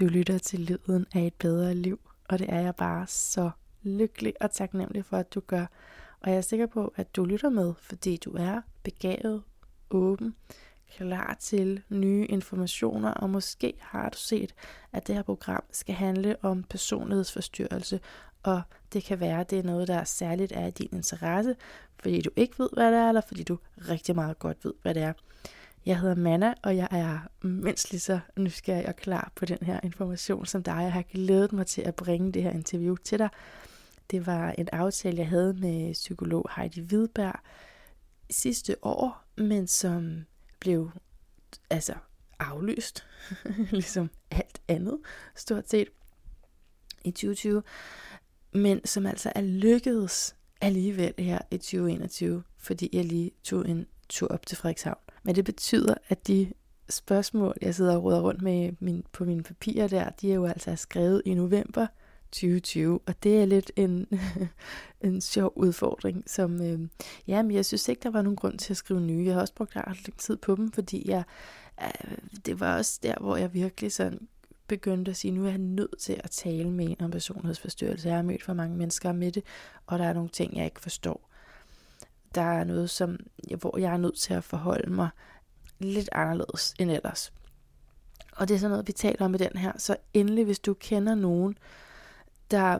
Du lytter til lyden af et bedre liv, og det er jeg bare så lykkelig og taknemmelig for, at du gør. Og jeg er sikker på, at du lytter med, fordi du er begavet, åben, klar til nye informationer, og måske har du set, at det her program skal handle om personlighedsforstyrrelse, og det kan være, at det er noget, der særligt er i din interesse, fordi du ikke ved, hvad det er, eller fordi du rigtig meget godt ved, hvad det er. Jeg hedder Manna, og jeg er mindst lige så nysgerrig og klar på den her information som dig. Jeg har glædet mig til at bringe det her interview til dig. Det var en aftale, jeg havde med psykolog Heidi Hvidberg sidste år, men som blev altså aflyst, ligesom alt andet, stort set, i 2020, men som altså er lykkedes alligevel her i 2021, fordi jeg lige tog en tur op til Frederikshavn. Men det betyder, at de spørgsmål, jeg sidder og råder rundt med min, på mine papirer der, de er jo altså skrevet i november 2020, og det er lidt en, en sjov udfordring, som, øh, ja, men jeg synes ikke, der var nogen grund til at skrive nye. Jeg har også brugt ret lang tid på dem, fordi jeg, øh, det var også der, hvor jeg virkelig sådan begyndte at sige, nu er jeg nødt til at tale med en om personlighedsforstyrrelse. Jeg har mødt for mange mennesker med det, og der er nogle ting, jeg ikke forstår der er noget, som, hvor jeg er nødt til at forholde mig lidt anderledes end ellers. Og det er sådan noget, vi taler om i den her. Så endelig, hvis du kender nogen, der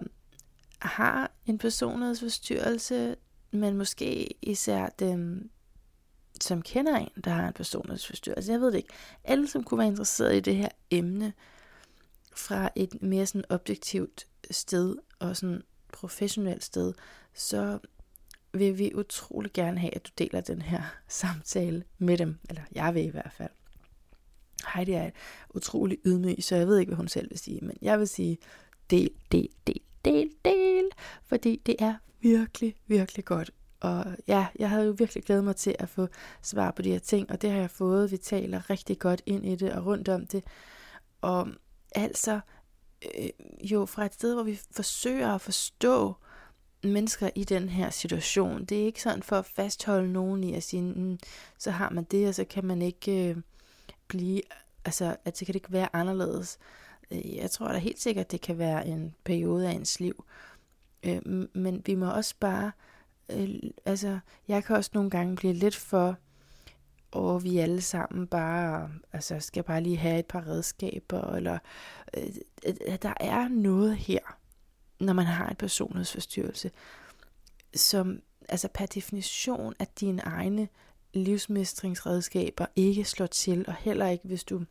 har en personlighedsforstyrrelse, men måske især dem, som kender en, der har en personlighedsforstyrrelse. Jeg ved det ikke. Alle, som kunne være interesseret i det her emne fra et mere sådan objektivt sted og sådan professionelt sted, så vil vi utrolig gerne have, at du deler den her samtale med dem. Eller jeg vil i hvert fald. Heidi er utrolig ydmyg, så jeg ved ikke, hvad hun selv vil sige. Men jeg vil sige, del, del, del, del, del. Fordi det er virkelig, virkelig godt. Og ja, jeg havde jo virkelig glædet mig til at få svar på de her ting, og det har jeg fået. Vi taler rigtig godt ind i det og rundt om det. Og altså, øh, jo fra et sted, hvor vi forsøger at forstå, øh, mennesker i den her situation. Det er ikke sådan for at fastholde nogen i at sige, mm, så har man det, og så kan man ikke øh, blive, altså at det kan ikke være anderledes. Øh, jeg tror da helt sikkert, at det kan være en periode af ens liv. Øh, men vi må også bare, øh, altså jeg kan også nogle gange blive lidt for, og vi alle sammen bare, altså skal bare lige have et par redskaber, eller øh, der er noget her, når man har en personlighedsforstyrrelse, som altså per definition at dine egne livsmestringsredskaber ikke slår til, og heller ikke hvis du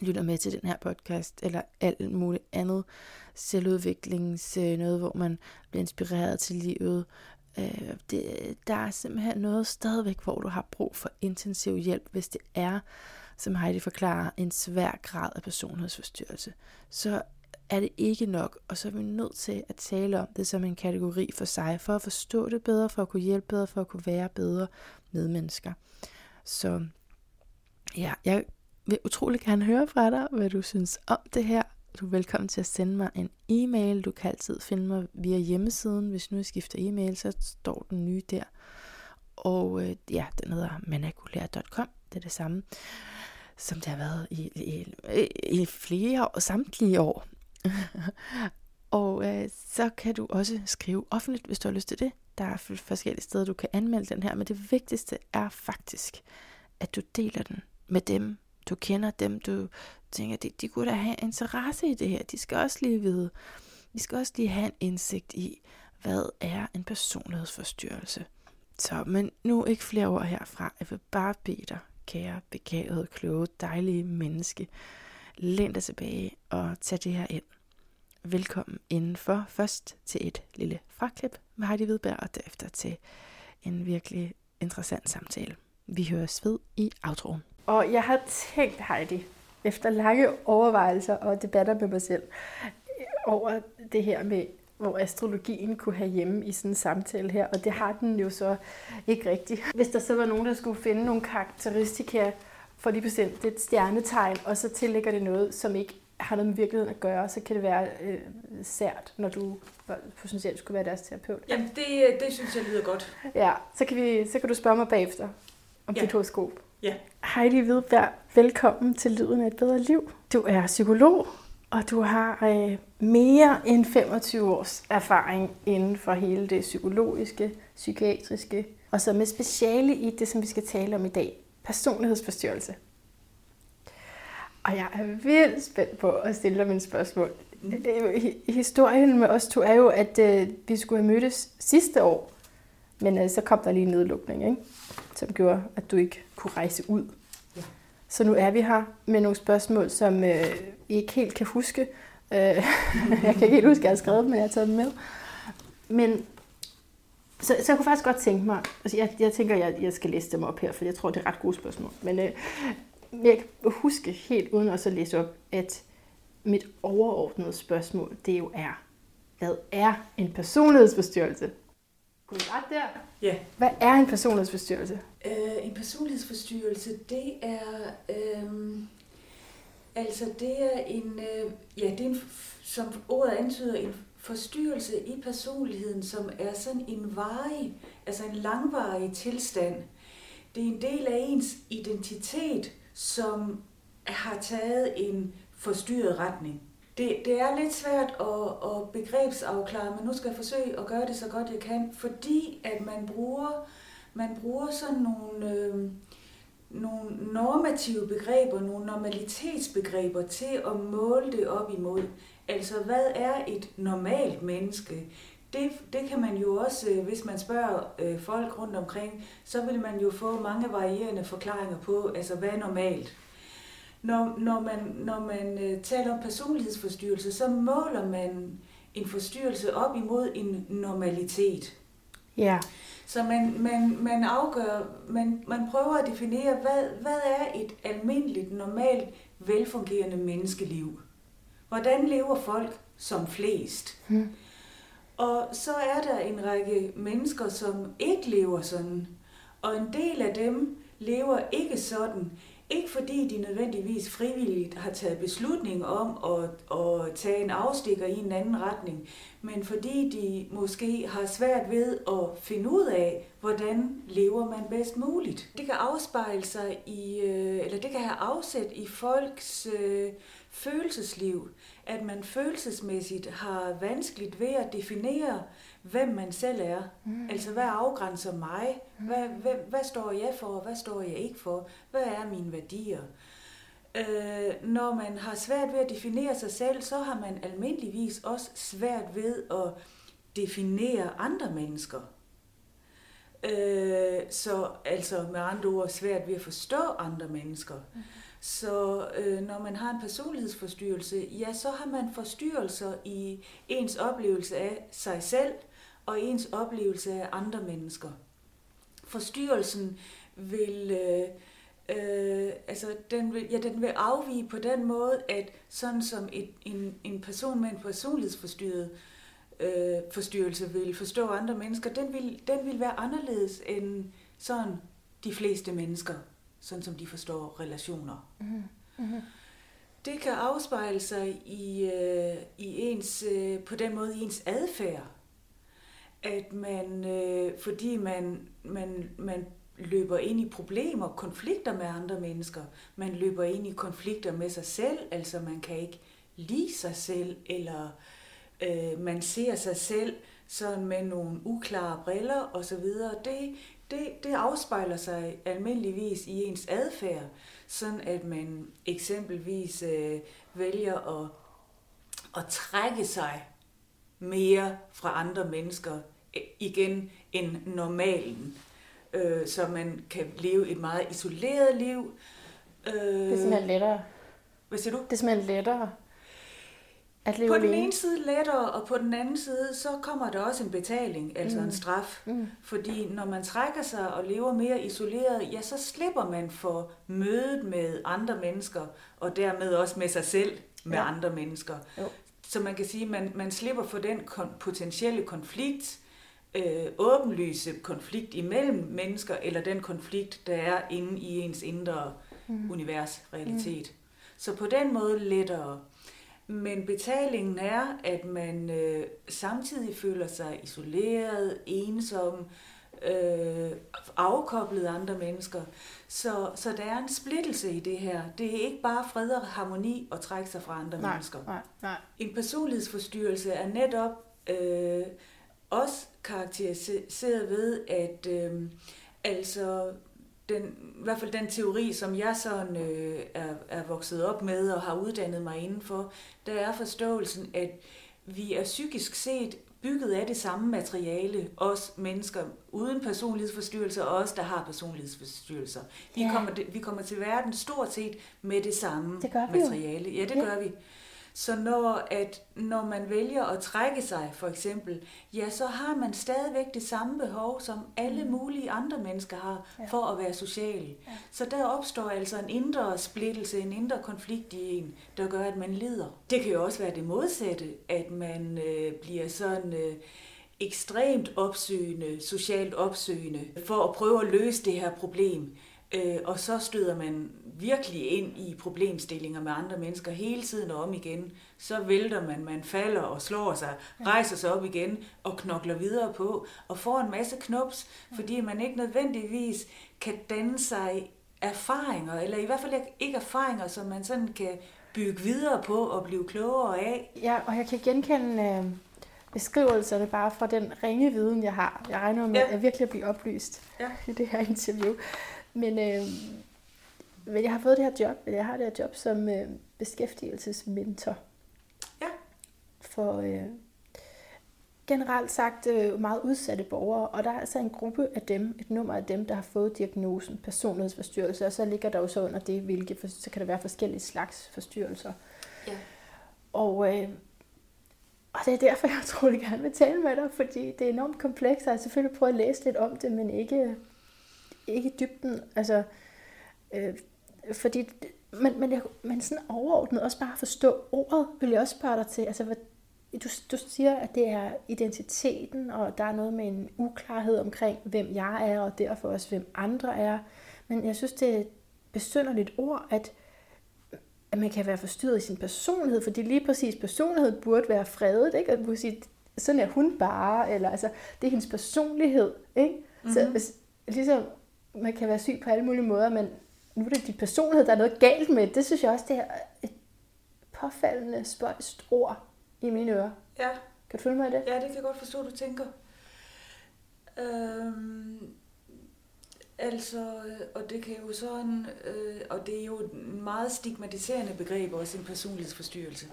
lytter med til den her podcast, eller alt muligt andet selvudviklings, øh, noget hvor man bliver inspireret til livet. Øh, det, der er simpelthen noget stadigvæk, hvor du har brug for intensiv hjælp, hvis det er, som Heidi forklarer, en svær grad af personlighedsforstyrrelse. Så er det ikke nok, og så er vi nødt til at tale om det som en kategori for sig, for at forstå det bedre, for at kunne hjælpe bedre, for at kunne være bedre med mennesker. Så ja, jeg vil utrolig gerne høre fra dig, hvad du synes om det her. Du er velkommen til at sende mig en e-mail. Du kan altid finde mig via hjemmesiden. Hvis nu jeg skifter e-mail, så står den nye der. Og øh, ja, den hedder manakulær.com. Det er det samme, som det har været i, i, i flere år, samtlige år. og øh, så kan du også skrive offentligt, hvis du har lyst til det. Der er forskellige steder, du kan anmelde den her, men det vigtigste er faktisk, at du deler den med dem, du kender dem, du tænker, de, de kunne da have interesse i det her. De skal også lige vide, de skal også lige have en indsigt i, hvad er en personlighedsforstyrrelse. Så, men nu ikke flere ord herfra. Jeg vil bare bede dig, kære, begavede, kloge, dejlige menneske, læn dig tilbage og tag det her ind velkommen indenfor. Først til et lille fraklip med Heidi Hvidberg, og derefter til en virkelig interessant samtale. Vi høres ved i outroen. Og jeg har tænkt, Heidi, efter lange overvejelser og debatter med mig selv, over det her med, hvor astrologien kunne have hjemme i sådan en samtale her, og det har den jo så ikke rigtigt. Hvis der så var nogen, der skulle finde nogle karakteristika for lige bestemt et stjernetegn, og så tillægger det noget, som ikke har noget med virkeligheden at gøre, så kan det være øh, sært, når du potentielt skulle være deres terapeut. Jamen, det, det synes jeg lyder godt. Ja, så kan, vi, så kan du spørge mig bagefter om ja. dit horoskop. Ja. Heidi Hvidberg, velkommen til Lyden af et bedre liv. Du er psykolog, Og du har øh, mere end 25 års erfaring inden for hele det psykologiske, psykiatriske, og så med speciale i det, som vi skal tale om i dag, personlighedsforstyrrelse. Og jeg er vildt spændt på at stille dig mine spørgsmål. Mm. Historien med os to er jo, at øh, vi skulle have mødtes sidste år, men øh, så kom der lige en nedlukning, ikke? som gjorde, at du ikke kunne rejse ud. Ja. Så nu er vi her med nogle spørgsmål, som øh, I ikke helt kan huske. Øh, jeg kan ikke helt huske, at jeg har skrevet dem, men jeg har taget dem med. Men så, så jeg kunne faktisk godt tænke mig, altså jeg, jeg tænker, jeg, jeg skal læse dem op her, for jeg tror, det er ret gode spørgsmål. Men øh, jeg kan huske helt uden også at læse op, at mit overordnede spørgsmål, det jo er, hvad er en personlighedsforstyrrelse? Kunne du ret der? Ja. Hvad er en personlighedsforstyrrelse? Øh, en personlighedsforstyrrelse, det er, øh, altså det er en, øh, ja, det er en, som ordet antyder, en forstyrrelse i personligheden, som er sådan en varig, altså en langvarig tilstand. Det er en del af ens identitet, som har taget en forstyrret retning. Det, det er lidt svært at, at begrebsafklare, men nu skal jeg forsøge at gøre det så godt jeg kan, fordi at man bruger, man bruger sådan nogle, øh, nogle normative begreber, nogle normalitetsbegreber til at måle det op imod. Altså, hvad er et normalt menneske? Det, det kan man jo også, øh, hvis man spørger øh, folk rundt omkring, så vil man jo få mange varierende forklaringer på, altså hvad er normalt? Når, når man, når man øh, taler om personlighedsforstyrrelse, så måler man en forstyrrelse op imod en normalitet. Ja. Så man, man, man afgør, man, man prøver at definere, hvad, hvad er et almindeligt, normalt, velfungerende menneskeliv? Hvordan lever folk som flest? Hmm. Og så er der en række mennesker, som ikke lever sådan. Og en del af dem lever ikke sådan. Ikke fordi de nødvendigvis frivilligt har taget beslutning om at, at tage en afstikker i en anden retning, men fordi de måske har svært ved at finde ud af, hvordan lever man bedst muligt. Det kan afspejle sig i, øh, eller det kan have afsæt i folks øh, følelsesliv, at man følelsesmæssigt har vanskeligt ved at definere, hvem man selv er. Mm. Altså, hvad afgrænser mig? Mm. Hvad, hvad, hvad står jeg for, og hvad står jeg ikke for? Hvad er mine værdier? Øh, når man har svært ved at definere sig selv, så har man almindeligvis også svært ved at definere andre mennesker. Øh, så altså med andre ord svært ved at forstå andre mennesker. Mm. Så øh, når man har en personlighedsforstyrrelse, ja, så har man forstyrrelser i ens oplevelse af sig selv og ens oplevelse af andre mennesker. Forstyrrelsen vil, øh, øh, altså den vil, ja, den vil afvige på den måde, at sådan som et, en, en person med en personlighedsforstyrret øh, forstyrrelse vil forstå andre mennesker, den vil, den vil være anderledes end sådan de fleste mennesker sådan som de forstår relationer. Mm-hmm. Det kan afspejle sig i, øh, i ens, øh, på den måde i ens adfærd. At man, øh, fordi man, man, man løber ind i problemer, konflikter med andre mennesker. Man løber ind i konflikter med sig selv, altså man kan ikke lide sig selv, eller øh, man ser sig selv sådan med nogle uklare briller osv. Det, det, det afspejler sig almindeligvis i ens adfærd, sådan at man eksempelvis øh, vælger at, at trække sig mere fra andre mennesker igen end normalen, øh, så man kan leve et meget isoleret liv. Øh, det er simpelthen lettere. Hvad siger du? Det er simpelthen lettere at leve på den ene side lettere, og på den anden side, så kommer der også en betaling, altså mm. en straf. Mm. Fordi når man trækker sig og lever mere isoleret, ja, så slipper man for mødet med andre mennesker, og dermed også med sig selv med ja. andre mennesker. Jo. Så man kan sige, at man, man slipper for den kon- potentielle konflikt, øh, åbenlyse konflikt imellem mennesker, eller den konflikt, der er inde i ens indre mm. univers, realitet. Mm. Så på den måde lettere. Men betalingen er, at man øh, samtidig føler sig isoleret, ensom, øh, afkoblet andre mennesker. Så, så der er en splittelse i det her. Det er ikke bare fred og harmoni at trække sig fra andre nej, mennesker. Nej, nej. En personlighedsforstyrrelse er netop øh, også karakteriseret ved, at øh, altså den, i hvert fald den teori, som jeg sådan øh, er, er vokset op med og har uddannet mig indenfor, der er forståelsen, at vi er psykisk set bygget af det samme materiale, os mennesker uden personlighedsforstyrrelser, og os, der har personlighedsforstyrrelser. Vi, ja. kommer, vi kommer til verden stort set med det samme det gør vi materiale. Jo. Ja, det ja. gør vi. Så når, at, når man vælger at trække sig, for eksempel, ja, så har man stadigvæk det samme behov, som alle mm. mulige andre mennesker har, ja. for at være sociale. Ja. Så der opstår altså en indre splittelse, en indre konflikt i en, der gør, at man lider. Det kan jo også være det modsatte, at man øh, bliver sådan... Øh, ekstremt opsøgende, socialt opsøgende, for at prøve at løse det her problem. Øh, og så støder man virkelig ind i problemstillinger med andre mennesker hele tiden og om igen. Så vælter man, man falder og slår sig, rejser sig op igen og knokler videre på og får en masse knops, fordi man ikke nødvendigvis kan danne sig erfaringer, eller i hvert fald ikke erfaringer, som man sådan kan bygge videre på og blive klogere af. Ja, og jeg kan genkende øh, beskrivelserne bare fra den ringe viden, jeg har. Jeg regner med, ja. at virkelig blive oplyst ja. i det her interview. Men, øh, men jeg har fået det her job, eller jeg har det her job som øh, beskæftigelsesmentor. Ja. For øh, generelt sagt øh, meget udsatte borgere, og der er altså en gruppe af dem, et nummer af dem, der har fået diagnosen personlighedsforstyrrelse, og så ligger der jo så under det, hvilke, så kan der være forskellige slags forstyrrelser. Ja. Og, øh, og det er derfor, jeg tror, jeg gerne vil tale med dig, fordi det er enormt komplekst, og jeg har selvfølgelig prøvet at læse lidt om det, men ikke ikke dybden, altså, øh, fordi, men, men, jeg, men sådan overordnet også bare forstå ordet, vil jeg også spørge dig til, altså, hvad, du, du siger, at det er identiteten, og der er noget med en uklarhed omkring, hvem jeg er, og derfor også, hvem andre er, men jeg synes, det er et besynderligt ord, at, at man kan være forstyrret i sin personlighed, fordi lige præcis personlighed burde være fredet, ikke? At sige, sådan er hun bare, eller altså, det er hendes personlighed, ikke? Mm-hmm. Så hvis, ligesom man kan være syg på alle mulige måder, men nu er det dit personlighed, der er noget galt med. Det synes jeg også, det er et påfaldende spøjst ord i mine ører. Ja. Kan du følge mig i det? Ja, det kan jeg godt forstå, du tænker. Øhm, altså, og det kan jo sådan, øh, og det er jo et meget stigmatiserende begreb også, en personlighedsforstyrrelse.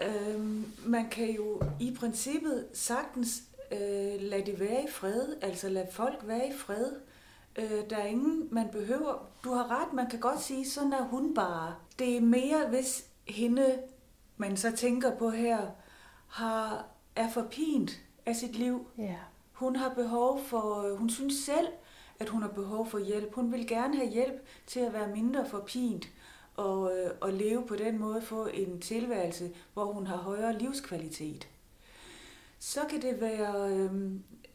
Øhm, man kan jo i princippet sagtens øh, lade det være i fred, altså lade folk være i fred, Øh, der er ingen, man behøver. Du har ret, man kan godt sige, sådan er hun bare. Det er mere, hvis hende, man så tænker på her, har, er forpint af sit liv. Yeah. Hun har behov for, hun synes selv, at hun har behov for hjælp. Hun vil gerne have hjælp til at være mindre forpint og, øh, og leve på den måde, få en tilværelse, hvor hun har højere livskvalitet. Så kan det være øh,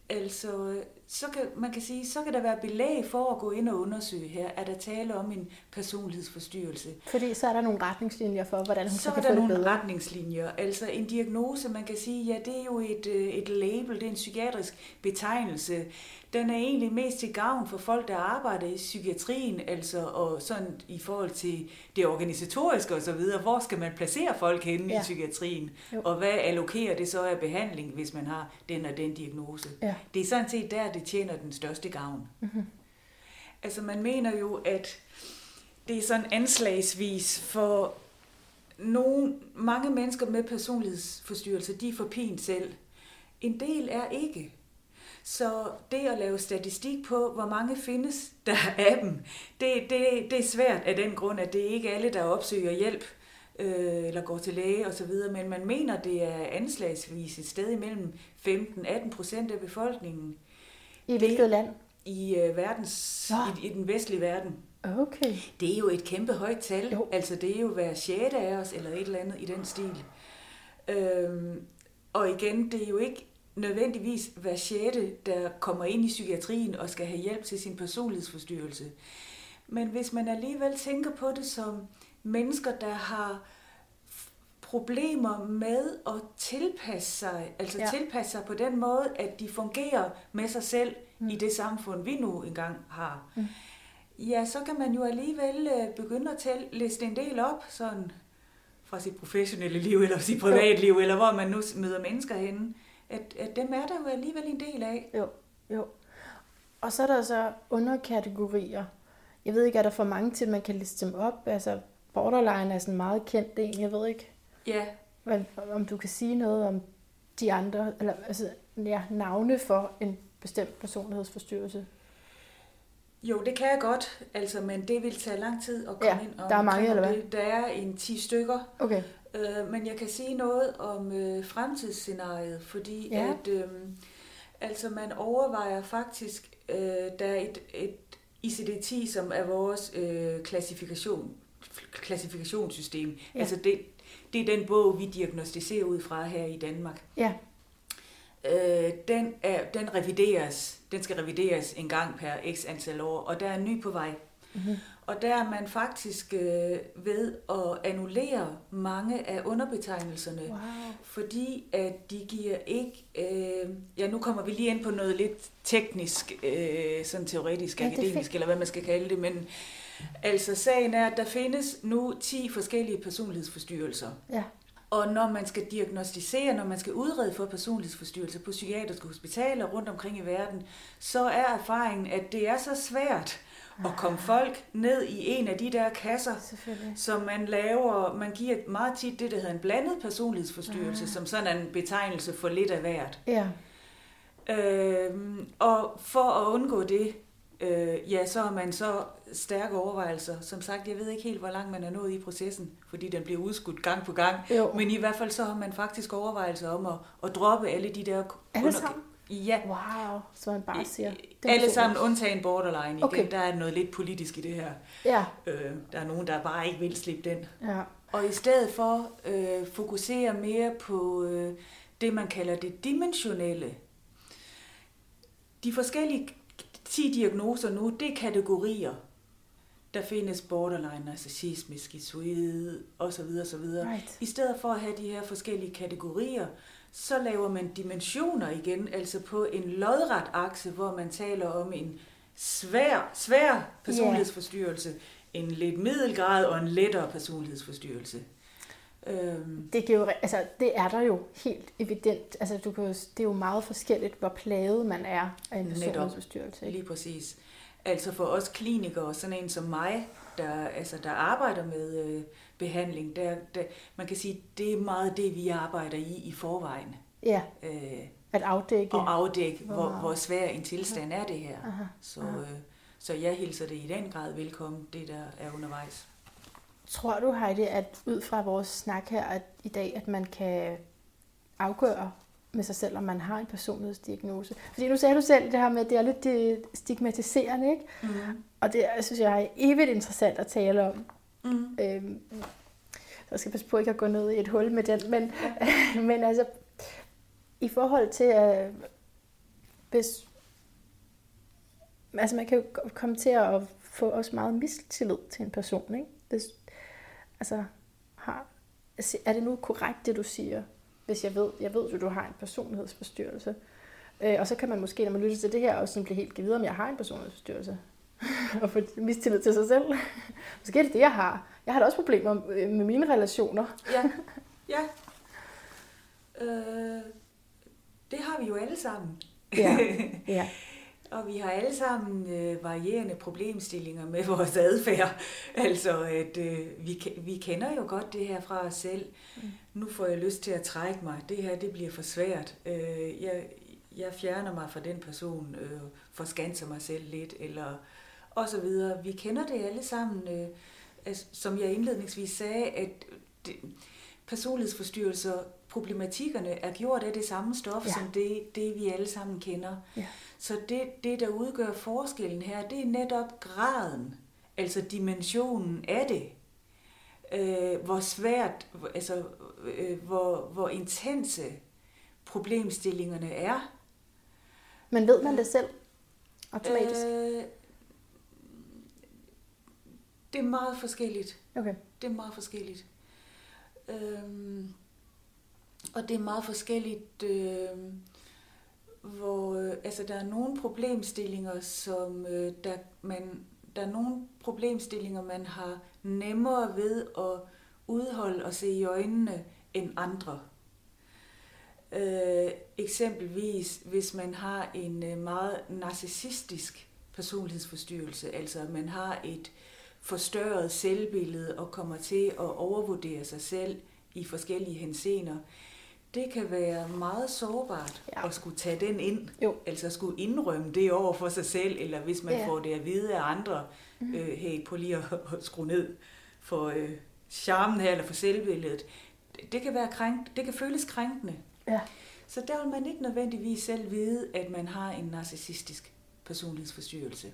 altså så kan man kan sige, så kan der være belæg for at gå ind og undersøge her, er der tale om en personlighedsforstyrrelse. Fordi så er der nogle retningslinjer for, hvordan hun så, så kan få bedre. Er der nogle retningslinjer. Altså en diagnose, man kan sige, ja, det er jo et, øh, et label, det er en psykiatrisk betegnelse. Den er egentlig mest til gavn for folk, der arbejder i psykiatrien, altså og sådan i forhold til det organisatoriske og så videre. Hvor skal man placere folk henne ja. i psykiatrien? Jo. Og hvad allokerer det så af behandling, hvis man har den og den diagnose? Ja. Det er sådan set der, det tjener den største gavn. Mm-hmm. Altså man mener jo, at det er sådan anslagsvis for nogle, mange mennesker med personlighedsforstyrrelse, de er for pint selv. En del er ikke. Så det at lave statistik på, hvor mange findes der af dem, det, det, det er svært af den grund, at det er ikke alle, der opsøger hjælp øh, eller går til læge osv., men man mener, det er anslagsvis et sted imellem 15-18 procent af befolkningen. I hvilket det, land? I, øh, verdens, i, i den vestlige verden. Okay. Det er jo et kæmpe højt tal. Jo. Altså det er jo hver sjette af os, eller et eller andet i den stil. Øhm, og igen, det er jo ikke nødvendigvis hver sjette, der kommer ind i psykiatrien og skal have hjælp til sin personlighedsforstyrrelse. Men hvis man alligevel tænker på det som mennesker, der har problemer med at tilpasse sig, altså Ja. tilpasse sig på den måde, at de fungerer med sig selv Mm. i det samfund, vi nu engang har. Mm. Ja, så kan man jo alligevel øh, begynde at tælle, liste en del op, sådan fra sit professionelle liv, eller sit privatliv, eller hvor man nu møder mennesker henne, at, at dem er der jo alligevel en del af. Jo, jo. Og så er der så underkategorier. Jeg ved ikke, er der for mange til, at man kan liste dem op? Altså, borderline er sådan meget kendt en. Jeg ved ikke, Ja, hvad, om du kan sige noget om de andre, eller altså, ja, navne for en bestemt personlighedsforstyrrelse. jo, det kan jeg godt, altså, men det vil tage lang tid at komme Ja, ind og der er mange, eller hvad? Det. Der er en 10 stykker, Okay. Øh, men jeg kan sige noget om øh, fremtidsscenariet, fordi Ja. at øh, altså man overvejer faktisk, øh, der er et, et ICD-10, som er vores øh, klassifikation, klassifikationssystem. Ja. Altså det, det er den bog, vi diagnostiserer ud fra her i Danmark. Ja, Øh, den, er, den revideres, den skal revideres en gang per x antal år, og der er en ny på vej. mm-hmm. Og der er man faktisk øh, ved at annullere mange af underbetegnelserne. wow. Fordi at de giver ikke... Øh, ja, nu kommer vi lige ind på noget lidt teknisk, øh, sådan teoretisk, Ja, akademisk, eller hvad man skal kalde det, men altså sagen er, at der findes nu 10 forskellige personlighedsforstyrrelser. Ja, Og når man skal diagnostisere, når man skal udrede for personlighedsforstyrrelser på psykiatriske hospitaler rundt omkring i verden, så er erfaringen, at det er så svært at komme folk ned i en af de der kasser, så man laver, man giver meget tit det, der hedder en blandet personlighedsforstyrrelse, Ah. som sådan en betegnelse for lidt af hvert. Ja, Øhm, og for at undgå det, øh, ja, så har man så stærke overvejelser. Som sagt, jeg ved ikke helt, hvor langt man er nået i processen, fordi den bliver udskudt gang på gang. jo. Men i hvert fald så har man faktisk overvejelser om at, at droppe alle de der... Alle sammen? Ja, Wow, så man bare siger. den alle sammen undtagen borderline igen. Okay. Der er noget lidt politisk i det her. Ja, Øh, der er nogen, der bare ikke vil slippe den. ja. Og i stedet for øh, fokusere mere på øh, det, man kalder det dimensionelle. De forskellige 10 diagnoser nu, det er kategorier. Der findes borderline, narcissisme, skizoid osv. osv. Right. I stedet for at have de her forskellige kategorier, så laver man dimensioner igen, altså på en lodret akse, hvor man taler om en svær, svær personlighedsforstyrrelse, en lidt middelgrad og en lettere personlighedsforstyrrelse. Øhm, Det, giver altså, det er der jo helt evident. Altså, du kan jo, det er jo meget forskelligt, hvor plaget man er af en personlighedsforstyrrelse. lige præcis. Altså for os klinikere, sådan en som mig, der, altså der arbejder med øh, behandling, der, der, man kan sige, det er meget det, vi arbejder i i forvejen. Ja, Øh, at afdække. og afdække, Hvor hvor, hvor svær en tilstand er det her. Aha. Så, øh, så jeg hilser det i den grad velkommen, det der er undervejs. Tror du, Heidi, at ud fra vores snak her at, i dag, at man kan afgøre med sig selv, om man har en personlighedsdiagnose? Fordi nu sagde du selv det her med, at det er lidt øh, stigmatiserende, ikke? Mm. Og det synes jeg er evigt interessant at tale om. Mm. Øhm, så jeg skal passe på ikke at gå ned i et hul med den, men, men altså, i forhold til, at hvis, altså man kan jo komme til at få også meget mistillid til en person, ikke? Hvis, altså, har, er det nu korrekt, det du siger, hvis jeg ved, jeg ved jo, du har en personlighedsforstyrrelse, øh, og så kan man måske, når man lytter til det her, også sådan blive helt givet, om jeg har en personlighedsforstyrrelse, og få mistillid til sig selv. Måske er det det, jeg har. Jeg har da også problemer øh, med mine relationer. Ja, ja. Øh, det har vi jo alle sammen. Ja. Ja. Og vi har alle sammen øh, varierende problemstillinger med vores adfærd. Altså, at øh, vi, vi kender jo godt det her fra os selv. Mm. Nu får jeg lyst til at trække mig. Det her, det bliver for svært. Øh, jeg, jeg fjerner mig fra den person, øh, forskanser mig selv lidt, eller og så videre. Vi kender det alle sammen. Øh, altså, som jeg indledningsvis sagde, at det, personlighedsforstyrrelser, problematikkerne er gjort af det samme stof, ja. som det, det, vi alle sammen kender. Ja. Så det, det, der udgør forskellen her, det er netop graden, altså dimensionen af det. Øh, hvor svært, altså øh, hvor, hvor intense problemstillingerne er. Men ved man det selv automatisk? Øh, det er meget forskelligt. Okay. Det er meget forskelligt. Øhm, og det er meget forskelligt, øh, hvor øh, altså der er nogle problemstillinger, som øh, der man der er nogle problemstillinger, man har nemmere ved at udholde og se i øjnene end andre. Øh, eksempelvis hvis man har en øh, meget narcissistisk personlighedsforstyrrelse, altså at man har et forstørret selvbillede og kommer til at overvurdere sig selv i forskellige hensener, det kan være meget sårbart ja. at skulle tage den ind, jo. altså skulle indrømme det over for sig selv, eller hvis man ja. får det at vide af andre, mm. øh, hey, på lige at, at skrue ned for øh, charmen her, eller for selvbilledet. Det kan, være krænk, det kan føles krænkende. Ja. Så der vil man ikke nødvendigvis selv vide, at man har en narcissistisk personlighedsforstyrrelse.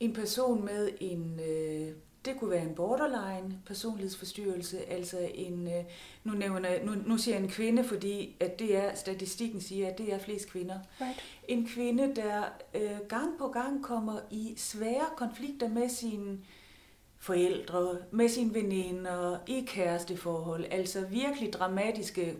En person med en, øh, det kunne være en borderline personlighedsforstyrrelse, altså en, øh, nu, nævner, nu, nu siger jeg en kvinde, fordi at det er, statistikken siger, at det er flest kvinder. Right. En kvinde, der øh, gang på gang kommer i svære konflikter med sine forældre, med sine veninder, i kæresteforhold, altså virkelig dramatiske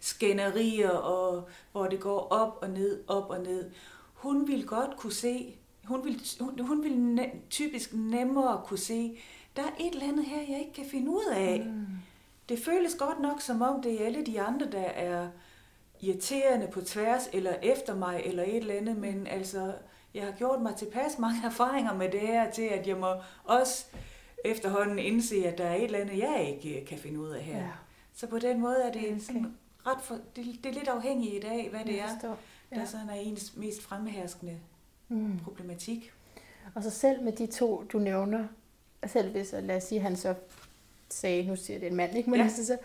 skænderier, og hvor det går op og ned, op og ned. Hun vil godt kunne se, hun vil, hun, hun vil ne, typisk nemmere kunne se, der er et eller andet her, jeg ikke kan finde ud af. Mm. Det føles godt nok, som om det er alle de andre, der er irriterende på tværs, eller efter mig, eller et eller andet, men altså, jeg har gjort mig tilpas mange erfaringer med det her, til at jeg må også efterhånden indse, at der er et eller andet, jeg ikke kan finde ud af her. Ja. Så på den måde er det okay. sådan ret for, det, det er lidt afhængigt i dag, hvad det er, ja. der sådan er ens mest fremherskende mm. problematik. Og så selv med de to, du nævner, selv hvis, lad os sige, han så sagde, nu siger det en mand, ikke? Men ja. så,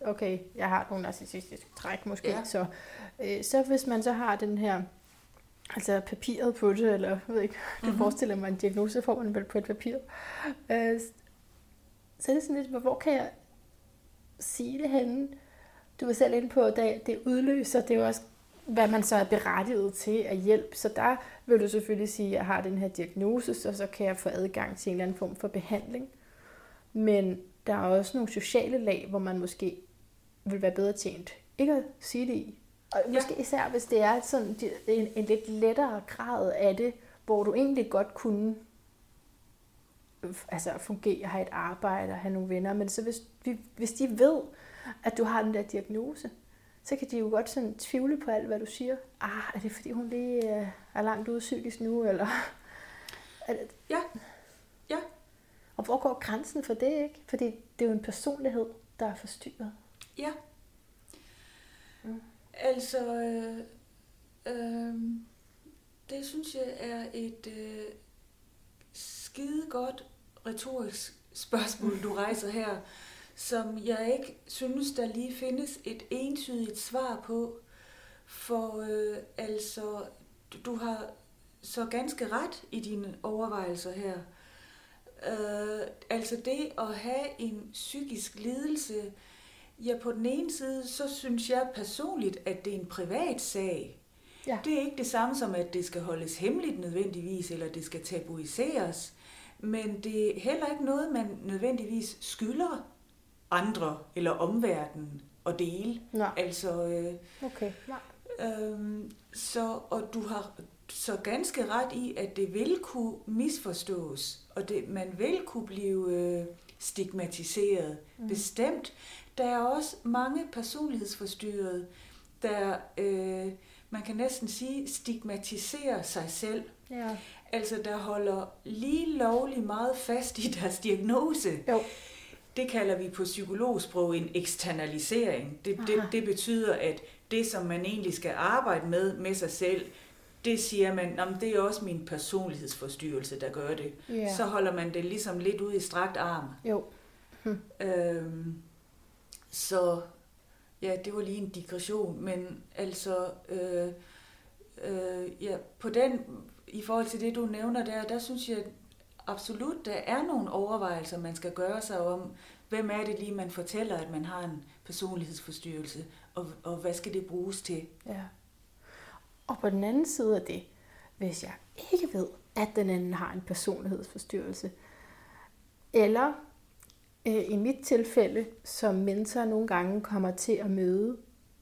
okay, jeg har nogle narcissistiske træk måske, ja. så, øh, så hvis man så har den her, altså papiret på det, eller jeg ved ikke, du mm-hmm. forestiller mig en diagnose, får man vel på et papir, øh, så er det sådan lidt, hvor kan jeg sige det henne? Du var selv inde på, at det udløser, det er jo også, hvad man så er berettiget til at hjælpe. Så der vil du selvfølgelig sige, at jeg har den her diagnose, så så kan jeg få adgang til en eller anden form for behandling. Men der er også nogle sociale lag, hvor man måske vil være bedre tjent ikke at sige det i. Og ja. måske især, hvis det er sådan en, en lidt lettere grad af det, hvor du egentlig godt kunne altså fungere, have et arbejde og have nogle venner, men så hvis, hvis de ved, at du har den der diagnose, så kan de jo godt sådan tvivle på alt, hvad du siger. Ah, er det fordi, hun lige øh, er langt ude psykisk nu, eller... Er det... Ja, ja. Og hvor går grænsen for det, ikke? Fordi det er jo en personlighed, der er forstyrret. Ja. Mm. Altså, øh, øh, det synes jeg er et øh, skide godt retorisk spørgsmål, du rejser her som jeg ikke synes, der lige findes et entydigt svar på. For øh, altså, du har så ganske ret i dine overvejelser her. Øh, altså det at have en psykisk lidelse, ja på den ene side, så synes jeg personligt, at det er en privat sag. Ja. Det er ikke det samme som, at det skal holdes hemmeligt nødvendigvis, eller det skal tabuiseres. Men det er heller ikke noget, man nødvendigvis skylder andre eller omverdenen at dele. Nej. Altså, øh, okay. Nej. Øhm, så, og du har så ganske ret i, at det vil kunne misforstås, og det, man vil kunne blive øh, stigmatiseret. Mm. Bestemt. Der er også mange personlighedsforstyrrede, der, øh, man kan næsten sige, stigmatiserer sig selv. Ja. Altså, der holder lige lovlig meget fast i deres diagnose. Jo det kalder vi på psykologsprog en eksternalisering. Det, det, det betyder, at det, som man egentlig skal arbejde med med sig selv, det siger man, at det er også min personlighedsforstyrrelse, der gør det. Yeah. Så holder man det ligesom lidt ud i strakt arm. Jo. Hm. Øhm, så ja, det var lige en digression, men altså, øh, øh, ja, på den, i forhold til det, du nævner der, der synes jeg, absolut, der er nogle overvejelser, man skal gøre sig om, hvem er det lige, man fortæller, at man har en personlighedsforstyrrelse, og, og hvad skal det bruges til? Ja. Og på den anden side af det, hvis jeg ikke ved, at den anden har en personlighedsforstyrrelse, eller øh, i mit tilfælde som mentor nogle gange kommer til at møde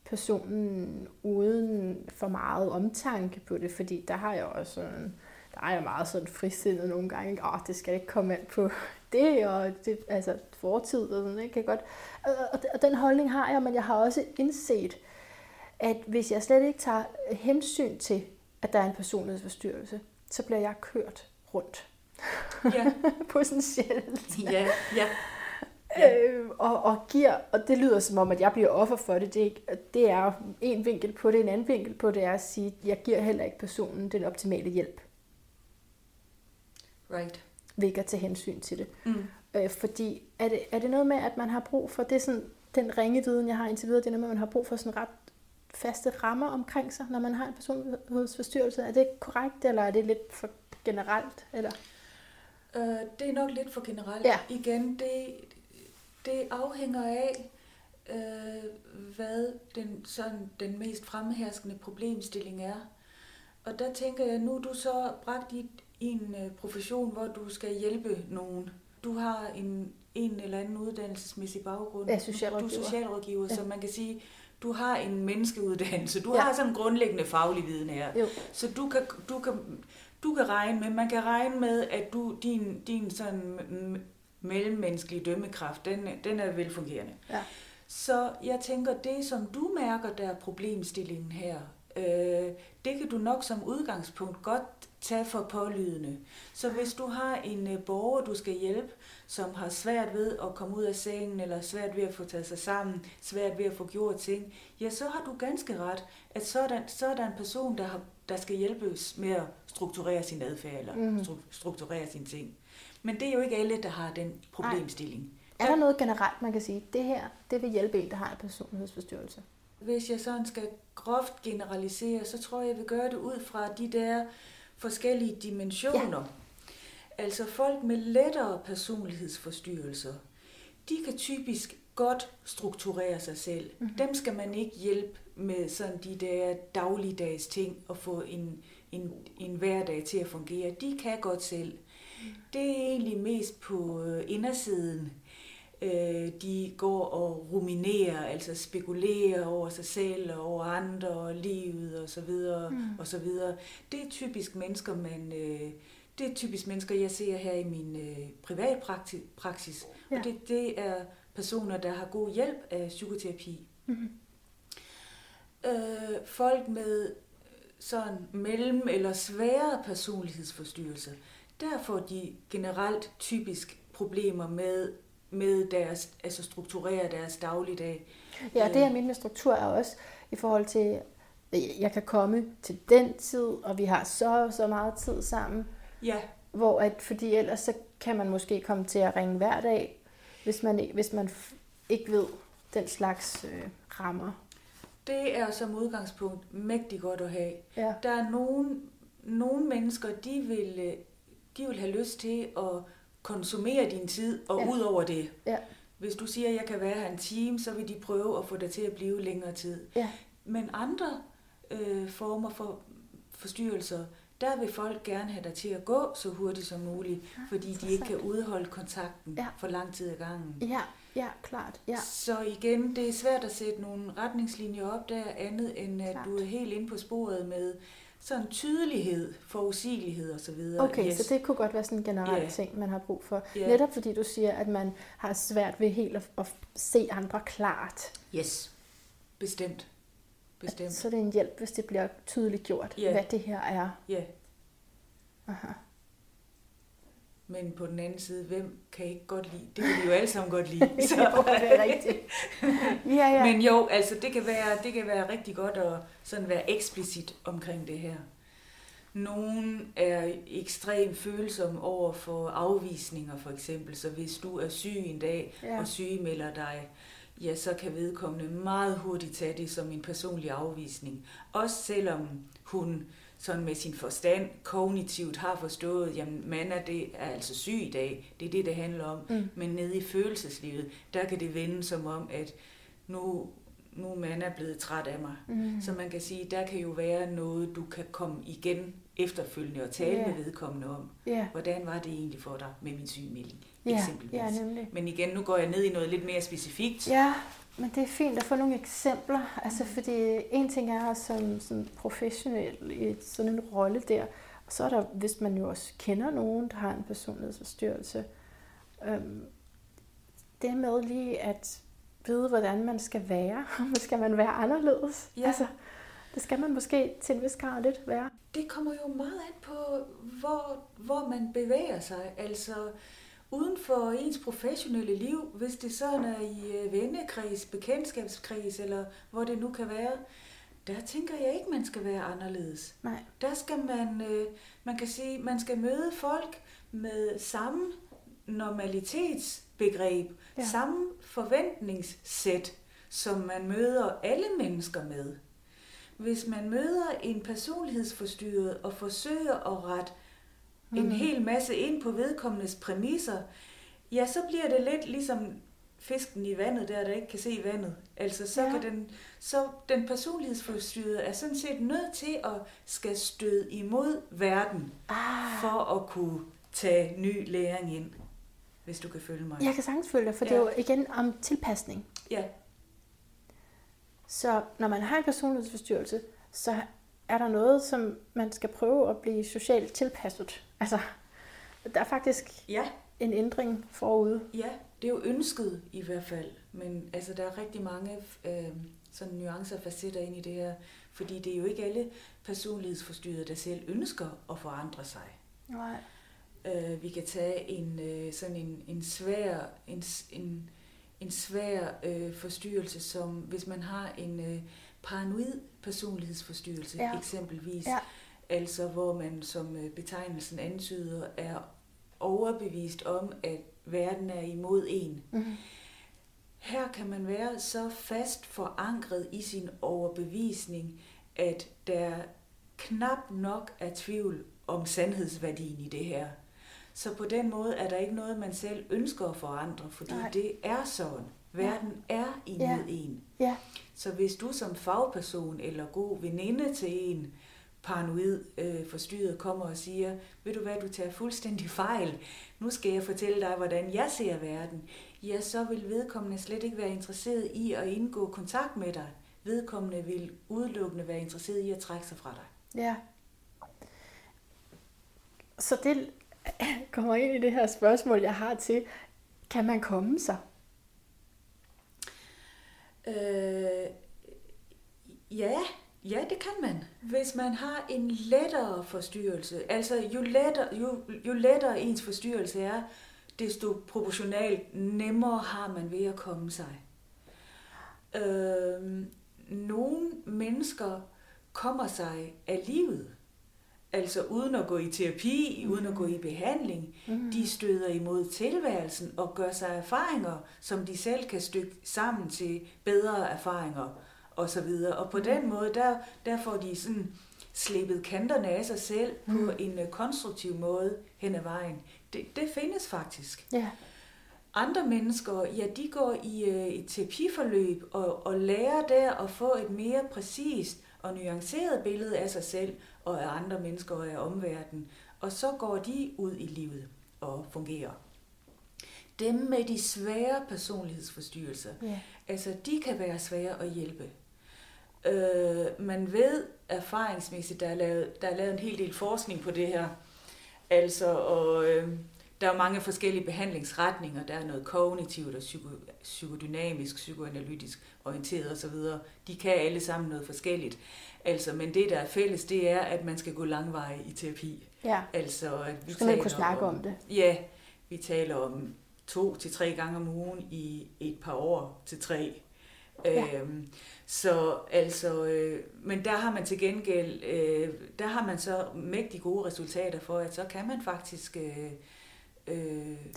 personen uden for meget omtanke på det, fordi der har jeg også sådan, der er jeg meget sådan frisindet nogle gange, åh, det skal ikke komme ind på det, og det, altså fortid og sådan, det kan godt, og, og den holdning har jeg, men jeg har også indset, at hvis jeg slet ikke tager hensyn til, at der er en personlighedsforstyrrelse, så bliver jeg kørt rundt. Ja. Potentielt. Ja, ja. Ja. Øh, og, og giver, og det lyder som om, at jeg bliver offer for det. Det, det er en vinkel på det. En anden vinkel på det er at sige, at jeg giver heller ikke personen den optimale hjælp. Right. At tage hensyn til det. Mm. Øh, fordi er det, er det noget med, at man har brug for, det er sådan, den ringe viden, jeg har indtil videre, det er noget med, at man har brug for sådan ret faste rammer omkring sig, når man har en personlighedsforstyrrelse. Er det korrekt, eller er det lidt for generelt? Eller? Øh, det er nok lidt for generelt. Ja. Igen, det, det afhænger af, øh, hvad den, sådan, den mest fremherskende problemstilling er. Og der tænker jeg, nu du så bragt i, i en øh, profession, hvor du skal hjælpe nogen. Du har en, en eller anden uddannelsesmæssig baggrund. Ja, socialrådgiver. Du er socialrådgiver, ja. så man kan sige, du har en menneskeuddannelse. Du ja. har sådan en grundlæggende faglig viden her. Jo. Så du kan, du kan, du kan regne med, man kan regne med, at du, din, din sådan mellemmenneskelige dømmekraft, den, den er velfungerende. Ja. Så jeg tænker, det som du mærker, der er problemstillingen her, øh, det kan du nok som udgangspunkt godt tage for pålydende. Så hvis du har en øh, borger, du skal hjælpe, som har svært ved at komme ud af sengen, eller svært ved at få taget sig sammen, svært ved at få gjort ting, ja, så har du ganske ret, at så er der, så er der en person, der, har, der skal hjælpes med at strukturere sin adfærd, eller mm. strukturere sine ting. Men det er jo ikke alle, der har den problemstilling. Nej. Er der noget generelt, man kan sige, det her, det vil hjælpe en, der har en personlighedsforstyrrelse? Hvis jeg sådan skal groft generalisere, så tror jeg, jeg vil gøre det ud fra de der forskellige dimensioner. Ja. Altså folk med lettere personlighedsforstyrrelser, de kan typisk godt strukturere sig selv. Mm-hmm. Dem skal man ikke hjælpe med sådan de der dagligdags ting og få en, en, en hverdag til at fungere. De kan godt selv. Det er egentlig mest på øh, indersiden. Øh, de går og ruminerer, altså spekulerer over sig selv og over andre og livet og så videre mm. og så videre. Det er typisk mennesker, man øh, det er typisk mennesker, jeg ser her i min privatpraksis. Ja. Og det, det er personer, der har god hjælp af psykoterapi. Mm-hmm. Øh, folk med sådan mellem- eller svære personlighedsforstyrrelser, der får de generelt typisk problemer med, med deres, altså strukturere deres dagligdag. Ja, det her øh. med struktur er også i forhold til, jeg kan komme til den tid, og vi har så så meget tid sammen. Ja. Hvor at, fordi ellers så kan man måske komme til at ringe hver dag, hvis man, hvis man ikke ved den slags øh, rammer. Det er som udgangspunkt mægtig godt at have. Ja. Der er nogle, nogle mennesker, de vil øh, de vil have lyst til at konsumere din tid, og ja. ud over det. Ja. Hvis du siger, at jeg kan være her en time, så vil de prøve at få dig til at blive længere tid. Ja. Men andre øh, former for forstyrrelser, der vil folk gerne have dig til at gå så hurtigt som muligt, ja, fordi de ikke kan udholde kontakten ja. for lang tid ad gangen. Ja, ja, klart. Ja. Så igen, det er svært at sætte nogle retningslinjer op der, andet end at klart. du er helt inde på sporet med, sådan tydelighed, forudsigelighed og så videre. Okay, yes. så det kunne godt være sådan en generel yeah. ting, man har brug for. Yeah. Netop fordi du siger, at man har svært ved helt at, at se andre klart. Yes, bestemt. bestemt. Så det er en hjælp, hvis det bliver tydeligt gjort, yeah. hvad det her er. Ja. Yeah. Aha. Men på den anden side, hvem kan ikke godt lide? Det kan vi jo alle sammen godt lide. Så. jo, det er rigtigt. ja, ja. Men jo, altså det kan, være, det kan være rigtig godt at sådan være eksplicit omkring det her. Nogen er ekstremt følsomme over for afvisninger for eksempel, så hvis du er syg en dag ja. og sygemelder dig, ja, så kan vedkommende meget hurtigt tage det som en personlig afvisning. Også selvom hun sådan med sin forstand kognitivt har forstået, jamen man er, det, er altså syg i dag, det er det, det handler om. Mm. Men nede i følelseslivet, der kan det vende som om, at nu, nu man er blevet træt af mig. Mm. Så man kan sige, der kan jo være noget, du kan komme igen efterfølgende og tale yeah. med vedkommende om. Yeah. Hvordan var det egentlig for dig med min sygemelding? Ja, eksempelvis. ja, nemlig. Men igen, nu går jeg ned i noget lidt mere specifikt. Ja, men det er fint at få nogle eksempler. Altså, fordi en ting er som, som professionel i sådan en rolle der, og så er der, hvis man jo også kender nogen, der har en personlighedsforstyrrelse, øhm, det med lige at vide, hvordan man skal være. skal man være anderledes? Ja. Altså, det skal man måske til en vis grad lidt være. Det kommer jo meget an på, hvor, hvor man bevæger sig. Altså, uden for ens professionelle liv, hvis det sådan er i øh, vennekreds, bekendtskabskreds, eller hvor det nu kan være, der tænker jeg ikke, man skal være anderledes. Nej. Der skal man, øh, man kan sige, man skal møde folk med samme normalitetsbegreb, Ja. ja. samme forventningssæt, som man møder alle mennesker med. Hvis man møder en personlighedsforstyrret og forsøger at rette mm. en hel masse ind på vedkommendes præmisser, ja, så bliver det lidt ligesom fisken i vandet, der der ikke kan se vandet. Altså, så, Ja. kan den, så den personlighedsforstyrrede er sådan set nødt til at skal støde imod verden, Ah, for at kunne tage ny læring ind, hvis du kan følge mig. jeg kan sagtens følge dig, for ja. det er jo igen om tilpasning. Ja, Så når man har en personlighedsforstyrrelse, så er der noget, som man skal prøve at blive socialt tilpasset. Altså, der er faktisk ja, en ændring forude. ja, det er jo ønsket i hvert fald, men altså, der er rigtig mange øh, sådan nuancer og facetter ind i det her, fordi det er jo ikke alle personlighedsforstyrrede, der selv ønsker at forandre sig. Nej. Øh, vi kan tage en øh, sådan en, en svær en, en, en svær øh, forstyrrelse, som hvis man har en øh, paranoid personlighedsforstyrrelse Ja. eksempelvis, Ja. altså hvor man som øh, betegnelsen antyder er overbevist om, at verden er imod en. Mm-hmm. Her kan man være så fast forankret i sin overbevisning, at der knap nok er tvivl om sandhedsværdien i det her. Så på den måde er der ikke noget, man selv ønsker at forandre, fordi Nej. Det er sådan. Verden er imod Ja. ja. en. Ja. Så hvis du som fagperson eller god veninde til en paranoid øh, forstyrret kommer og siger, ved du hvad, du tager fuldstændig fejl, nu skal jeg fortælle dig, hvordan jeg ser verden, ja, så vil vedkommende slet ikke være interesseret i at indgå kontakt med dig. Vedkommende vil udelukkende være interesseret i at trække sig fra dig. Ja. Så det kommer ind i det her spørgsmål, jeg har til, kan man komme sig? Øh, ja, ja, det kan man. Hvis man har en lettere forstyrrelse, altså jo lettere, jo, jo lettere ens forstyrrelse er, desto proportionalt nemmere har man ved at komme sig. Øh, nogle mennesker kommer sig af livet, altså uden at gå i terapi, mm. uden at gå i behandling. Mm. De støder imod tilværelsen og gør sig erfaringer, som de selv kan stykke sammen til bedre erfaringer og så videre. Og på Mhm. den måde, der, der får de sådan slippet kanterne af sig selv på Mhm. en øh, konstruktiv måde hen ad vejen. Det, det findes faktisk. Ja. Andre mennesker, ja, de går i øh, et terapiforløb og, og lærer der at få et mere præcist og nuanceret billede af sig selv og af andre mennesker og af omverdenen. Og så går de ud i livet og fungerer. Dem med de svære personlighedsforstyrrelser, ja. altså de kan være svære at hjælpe. Øh, man ved erfaringsmæssigt, der er, lavet, der er lavet en hel del forskning på det her. Altså, og øh, der er mange forskellige behandlingsretninger. Der er noget kognitivt og psyko, psykodynamisk, psykoanalytisk orienteret osv. De kan alle sammen noget forskelligt. Altså, men det, der er fælles, det er, at man skal gå langveje i terapi. ja. Altså, at vi skal man kunne snakke om det. Ja, vi taler om to til tre gange om ugen i et par år til tre. Ja. Øhm, så altså, øh, men der har man til gengæld, øh, der har man så mægtig gode resultater for, at så kan man faktisk øh, øh,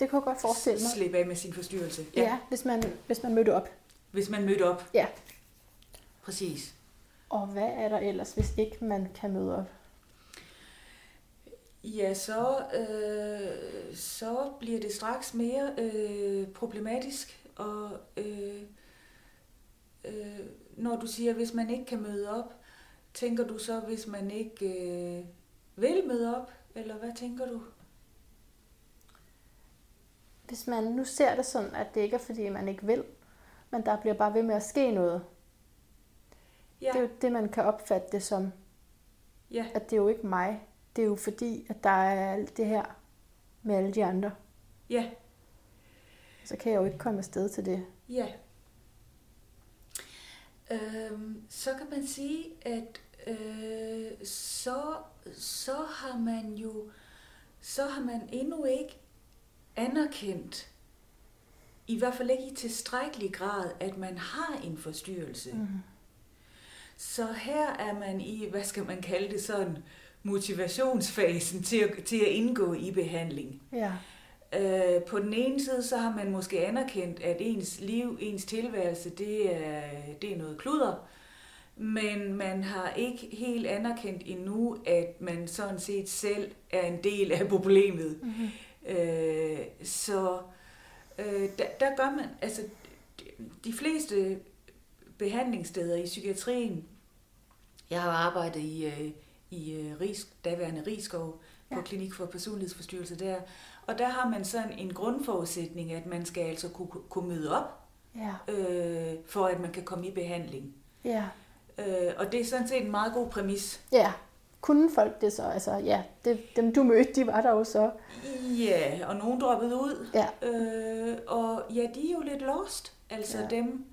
Det kunne jeg godt forestille mig. slippe af med sin forstyrrelse. Ja, ja hvis, man, hvis man mødte op. Hvis man mødte op. Ja. Præcis. Og hvad er der ellers, hvis ikke man kan møde op? Ja, så, øh, så bliver det straks mere øh, problematisk, og øh, øh, når du siger, hvis man ikke kan møde op, tænker du så, hvis man ikke øh, vil møde op, eller hvad tænker du? Hvis man nu ser det sådan, at det ikke er fordi, man ikke vil, men der bliver bare ved med at ske noget. Ja, Det er jo det, man kan opfatte det som, ja, at det er jo ikke mig. Det er jo fordi, at der er alt det her med alle de andre. ja, Så kan jeg jo ikke komme afsted til det. ja. Øhm, så kan man sige, at øh, så, så har man jo, så har man endnu ikke anerkendt, i hvert fald ikke i tilstrækkelig grad, at man har en forstyrrelse. Mm. Så her er man i, hvad skal man kalde det sådan, motivationsfasen til at, til at indgå i behandling. Ja, Øh, på den ene side, så har man måske anerkendt, at ens liv, ens tilværelse, det er, det er noget kluder. Men man har ikke helt anerkendt endnu, at man sådan set selv er en del af problemet. mm-hmm. Øh, så øh, der, der gør man, altså de, fleste behandlingssteder i psykiatrien, jeg har arbejdet i, øh, i øh, Ries, daværende Rigskov på Ja. Klinik for Personlighedsforstyrrelse der, og der har man sådan en grundforudsætning, at man skal altså kunne, kunne møde op, ja, øh, for at man kan komme i behandling. ja. Øh, og det er sådan set en meget god præmis. Ja, kunne folk det så? Altså, ja, det, dem du mødte, de var der jo så. Ja, og nogen droppede ud. Ja, Øh, og ja, de er jo lidt lost. Altså Ja. dem,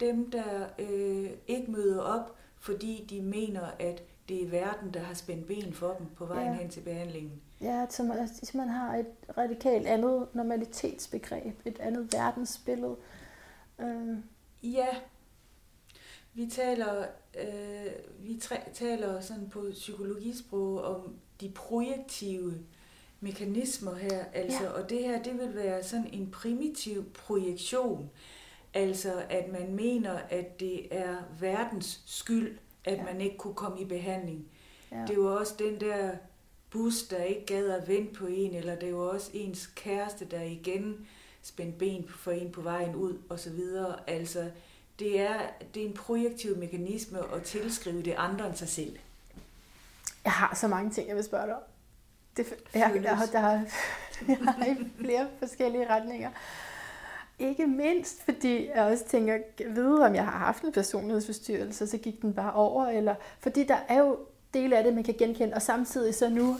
dem, der øh, ikke møder op, fordi de mener, at det er verden, der har spændt ben for dem på vejen Ja. hen til behandlingen. ja at man, at man har et radikalt andet normalitetsbegreb, et andet verdensbillede. Øhm, Ja, vi taler, øh, vi træ- taler sådan på psykologisprog om de projektive mekanismer her, altså, Ja. og det her, det vil være sådan en primitiv projektion, altså at man mener, at det er verdens skyld, at ja. man ikke kunne komme i behandling. ja. Det var også den der bus, der ikke gad at vente på en, eller det var også ens kæreste, der igen spændte ben for en på vejen ud, og så videre. Altså, det er, det er en projektiv mekanisme at tilskrive det andre end sig selv. Jeg har så mange ting, jeg vil spørge dig om. Det, jeg, jeg, jeg, har, jeg har i flere forskellige retninger. Ikke mindst, fordi jeg også tænker, jeg ved om jeg har haft en personlighedsforstyrrelse, så gik den bare over, eller fordi der er jo dele af det, man kan genkende, og samtidig så nu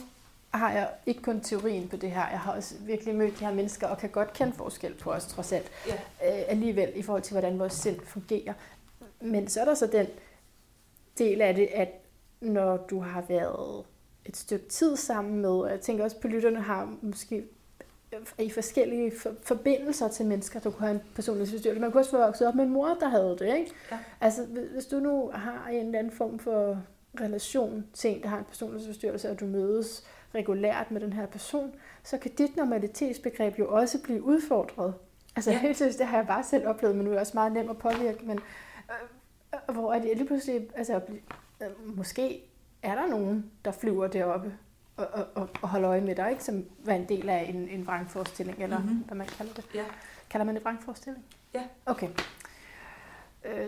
har jeg ikke kun teorien på det her, jeg har også virkelig mødt de her mennesker, og kan godt kende forskel på os trods alt, Ja. øh, alligevel i forhold til, hvordan vores sind fungerer. Men så er der så den del af det, at når du har været et stykke tid sammen med, og jeg tænker også på lytterne har måske i forskellige for, forbindelser til mennesker, der kunne have en personlighedsforstyrrelse. Man kunne også få vokset op med en mor, der havde det, ikke? Ja. Altså, hvis- hvis du nu har en eller anden form for relation til en, der har en personlighedsforstyrrelse, og du mødes regulært med den her person, så kan dit normalitetsbegreb jo også blive udfordret. Altså, Ja. helt seriøst, det har jeg bare selv oplevet, men nu er det også meget nemt at påvirke, men øh, hvor er det lige pludselig, altså, øh, måske er der nogen, der flyver deroppe og, og, og, og holder øje med dig, ikke? som var en del af en, en vrangforestilling, eller Mhm. mm-hmm. hvad man kalder det. Ja. Kalder man det vrangforestilling? Ja. Okay. Øh,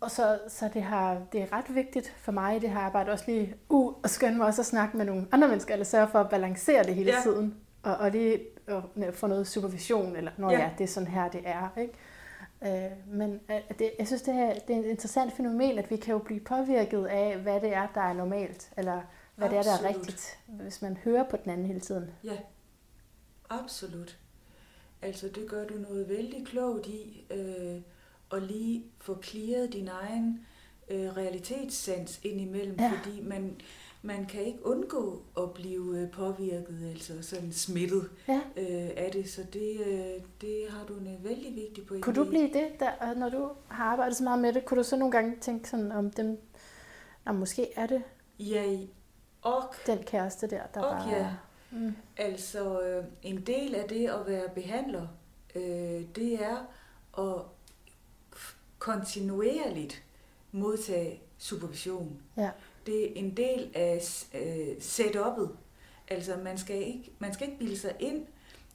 og så, så det, har, det er ret vigtigt for mig i det her arbejde også lige uh, at skynde mig også at snakke med nogle andre mennesker, eller sørge for at balancere det hele Ja. tiden. Og, og lige at få noget supervision, eller når ja. Ja. det er sådan her, det er. Ikke? Øh, men øh, det, jeg synes, det, her, det er et interessant fænomen, at vi kan jo blive påvirket af, hvad det er, der er normalt, eller hvad det er, der er Absolut. rigtigt, hvis man hører på den anden hele tiden. Ja, absolut. Altså, det gør du noget vældig klogt i, øh, at lige få clearet din egen øh, realitetssans indimellem, Ja. fordi man, man kan ikke undgå at blive øh, påvirket, altså sådan smittet Ja. øh, af det, så det, øh, det har du en vældig vigtig pointe Kunne du blive det, der, og når du har arbejdet så meget med det, kunne du så nogle gange tænke sådan om dem, Nå, måske er det Ja, og den kæreste der, der Og bare ja. Mm. Altså, øh, en del af det at være behandler, øh, det er at kontinuerligt modtage supervision. Ja. Det er en del af øh, setup'et. Altså, man skal, ikke, man skal ikke bilde sig ind,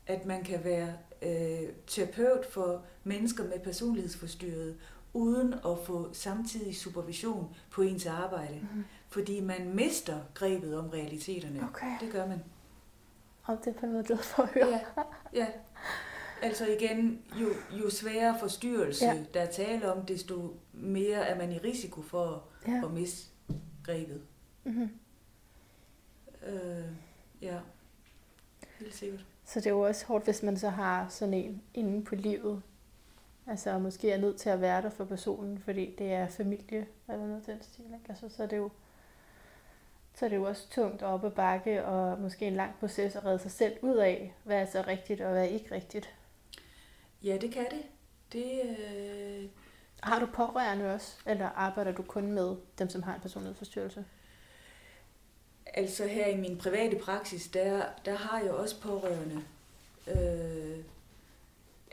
at man kan være øh, terapeut for mennesker med personlighedsforstyrret, uden at få samtidig supervision på ens arbejde. Mm. Fordi man mister grebet om realiteterne. Okay. Det gør man. Og det er måde glad for at høre. Ja, ja. Altså igen, jo, jo sværere forstyrrelse, Ja. der er tale om, desto mere er man i risiko for Ja. at miste grebet. Mm-hmm. Øh, ja, helt sikkert. Så det er jo også hårdt, hvis man så har sådan en inde på livet. Altså måske er nødt til at være der for personen, fordi det er familie eller noget den stil. Ikke? Altså, så er det jo så er det jo også tungt op ad bakke, og måske en lang proces at redde sig selv ud af, hvad er så rigtigt og hvad er ikke rigtigt. Ja, det kan det. Det, øh, Har du pårørende også, eller arbejder du kun med dem, som har en personlighedsforstyrrelse? altså her i min private praksis, der, der har jeg også pårørende. Øh,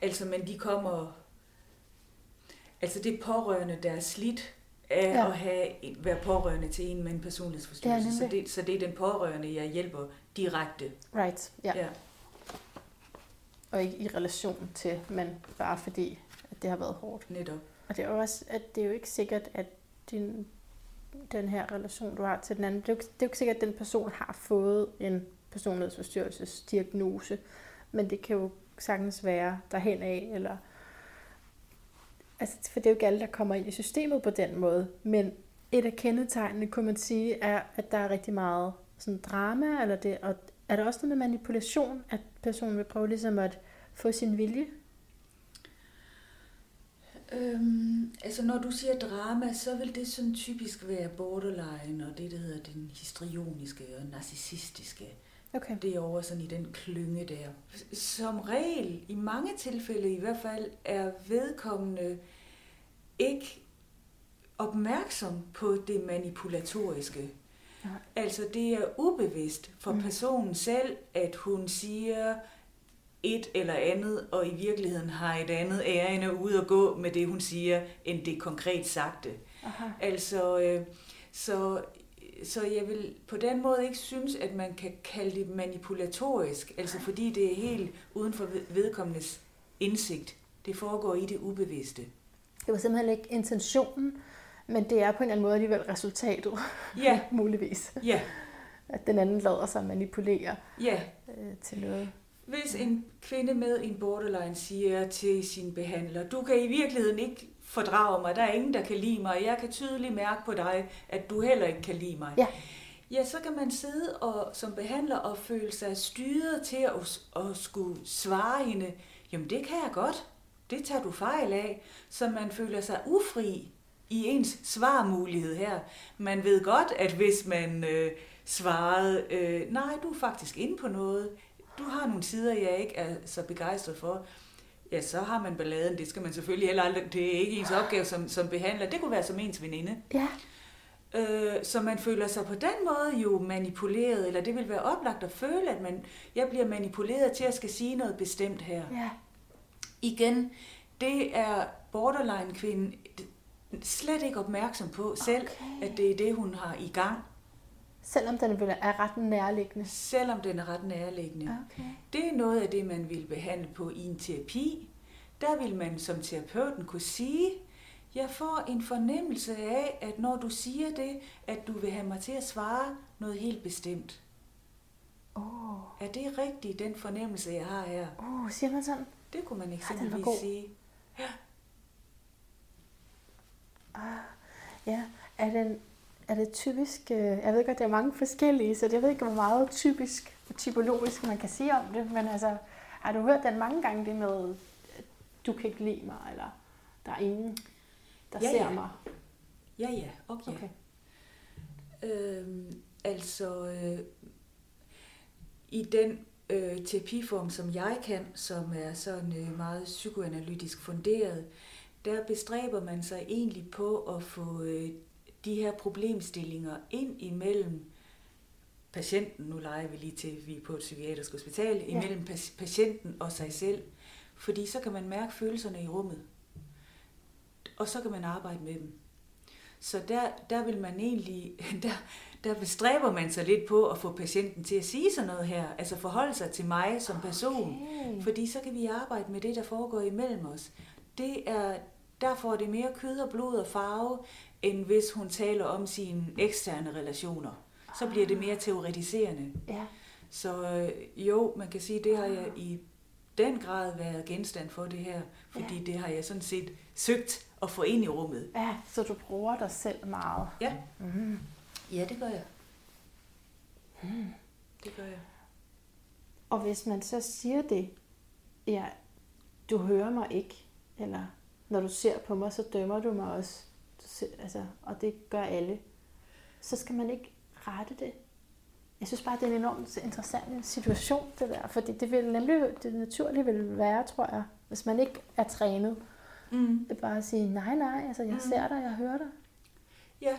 altså, men de kommer... Altså det er pårørende, der er slidt af Ja. at have, være pårørende til en med en personlighedsforstyrrelse. Ja, så, det, så det er den pårørende, jeg hjælper direkte. Right, ja. Ja. Og ikke i relation til, men bare fordi, at det har været hårdt. Netop. Og det er jo også, at det er jo ikke sikkert, at din, den her relation, du har til den anden, det er, jo, ikke- det er jo ikke sikkert, at den person har fået en personlighedsforstyrrelsesdiagnose, men det kan jo sagtens være derhen af, eller altså, for det er jo ikke alle, der kommer ind i systemet på den måde, men et af kendetegnene, kunne man sige, er, at der er rigtig meget sådan drama, eller det, og er der også noget med manipulation, at personen vil prøve ligesom at få sin vilje? Øhm, altså når du siger drama, så vil det sådan typisk være borderline og det, der hedder den histrioniske og narcissistiske. Okay. Det er over sådan i den klynge der. Som regel, i mange tilfælde i hvert fald, er vedkommende ikke opmærksom på det manipulatoriske. Nej. Altså det er ubevidst for Mm. personen selv, at hun siger et eller andet, og i virkeligheden har et andet ærende ud at gå med det, hun siger, end det konkret sagte. Aha. Altså, øh, så, så jeg vil på den måde ikke synes, at man kan kalde det manipulatorisk, altså fordi det er helt uden for ved- vedkommendes indsigt. Det foregår i det ubevidste. Det var simpelthen ikke intentionen, men det er på en eller anden måde alligevel resultatet, Ja, muligvis. ja, At den anden lader sig manipulere ja. øh, til noget. Hvis en kvinde med en borderline siger til sin behandler, du kan i virkeligheden ikke fordrage mig, der er ingen, der kan lide mig, og jeg kan tydeligt mærke på dig, at du heller ikke kan lide mig. Ja. Ja, så kan man sidde og, som behandler og føle sig styret til at, at skulle svare hende, jamen det kan jeg godt, det tager du fejl af, så man føler sig ufri i ens svarmulighed her. Man ved godt, at hvis man øh, svarede, øh, nej, du er faktisk inde på noget, du har nogle sider, jeg ikke er så begejstret for, ja, så har man balladen. Det skal man selvfølgelig heller aldrig, det er ikke ens opgave som, som behandler. Det kunne være som ens veninde. Ja, Øh, så man føler sig på den måde jo manipuleret, eller det vil være oplagt at føle, at man, jeg bliver manipuleret til at skal sige noget bestemt her. ja. Igen, det er borderline-kvinden slet ikke opmærksom på selv, Okay. at det er det, hun har i gang, Selvom den er ret nærliggende. selvom den er ret nærliggende. Okay. Det er noget af det, man vil behandle på i en terapi. Der vil man som terapeuten kunne sige, jeg får en fornemmelse af, at når du siger det, at du vil have mig til at svare noget helt bestemt. Oh. Er det rigtigt, den fornemmelse, jeg har her? oh, siger man sådan? Det kunne man eksempelvis god. sige. Ah, ja, er det, er det typisk, øh, jeg ved godt, der er mange forskellige, så jeg ved ikke, hvor meget typisk og typologisk man kan sige om det, men altså, har du hørt den mange gange, det med, at du kan ikke lide mig, eller der er ingen, der Ja, ser ja. mig? Ja, ja, okay. Okay. Øhm, altså, øh, i den øh, terapiform, som jeg kan, som er sådan øh, meget psykoanalytisk funderet, der bestræber man sig egentlig på at få øh, de her problemstillinger ind imellem patienten, nu leger vi lige til, vi er på et psykiatrisk hospital, Ja. imellem patienten og sig selv. Fordi så kan man mærke følelserne i rummet. Og så kan man arbejde med dem. Så der, der vil man egentlig, der, der bestræber man sig lidt på at få patienten til at sige sådan noget her, altså forholde sig til mig som person. Okay. Fordi så kan vi arbejde med det, der foregår imellem os. Det er, derfor er det mere kød og blod og farve, end hvis hun taler om sine eksterne relationer. Så bliver det mere teoretiserende. Ja, Så øh, jo, man kan sige, det har jeg i den grad været genstand for det her, fordi ja. det har jeg sådan set søgt at få ind i rummet. Ja, så du bruger dig selv meget. Ja. Mm. Ja, det gør jeg. Mm. Det gør jeg. Og hvis man så siger det, ja, du hører mig ikke, eller når du ser på mig, så dømmer du mig også, du ser, altså, og det gør alle, så skal man ikke rette det. Jeg synes bare, det er en enormt interessant situation, det der, fordi det vil nemlig, det naturlige vil være, tror jeg, hvis man ikke er trænet, mm. det er bare at sige, nej, nej, altså, jeg mm. ser dig, jeg hører dig. Ja.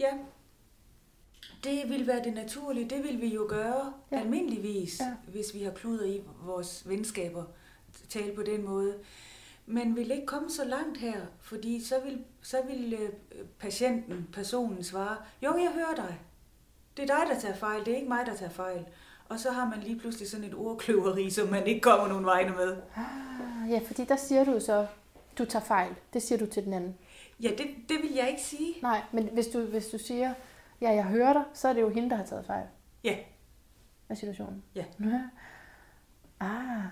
Ja, det vil være det naturlige. Det vil vi jo gøre ja. almindeligvis, ja. hvis vi har kluder i vores venskaber. Tale på den måde. Men vil ikke komme så langt her, fordi så vil, så vil øh, patienten, personen svare, jo, jeg hører dig. Det er dig, der tager fejl, det er ikke mig, der tager fejl. Og så har man lige pludselig sådan et ordkløveri, som man ikke kommer nogen vegne med. Ah, ja, fordi der siger du så, du tager fejl. Det siger du til den anden. Ja, det, det vil jeg ikke sige. Nej, men hvis du, hvis du siger, ja, jeg hører dig, så er det jo hende, der har taget fejl. Ja. Af situationen. Ja. ja. Ah.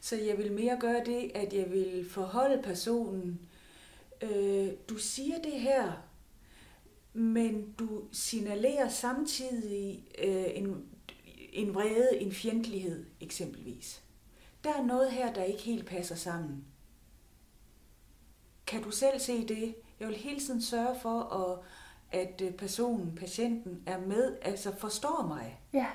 Så jeg vil mere gøre det, at jeg vil forholde personen. Øh, du siger det her, men du signalerer samtidig øh, en, en vrede, en fjendtlighed eksempelvis. Der er noget her, der ikke helt passer sammen. Kan du selv se det? Jeg vil hele tiden sørge for at at øh, personen, patienten, er med, altså forstår mig. Ja.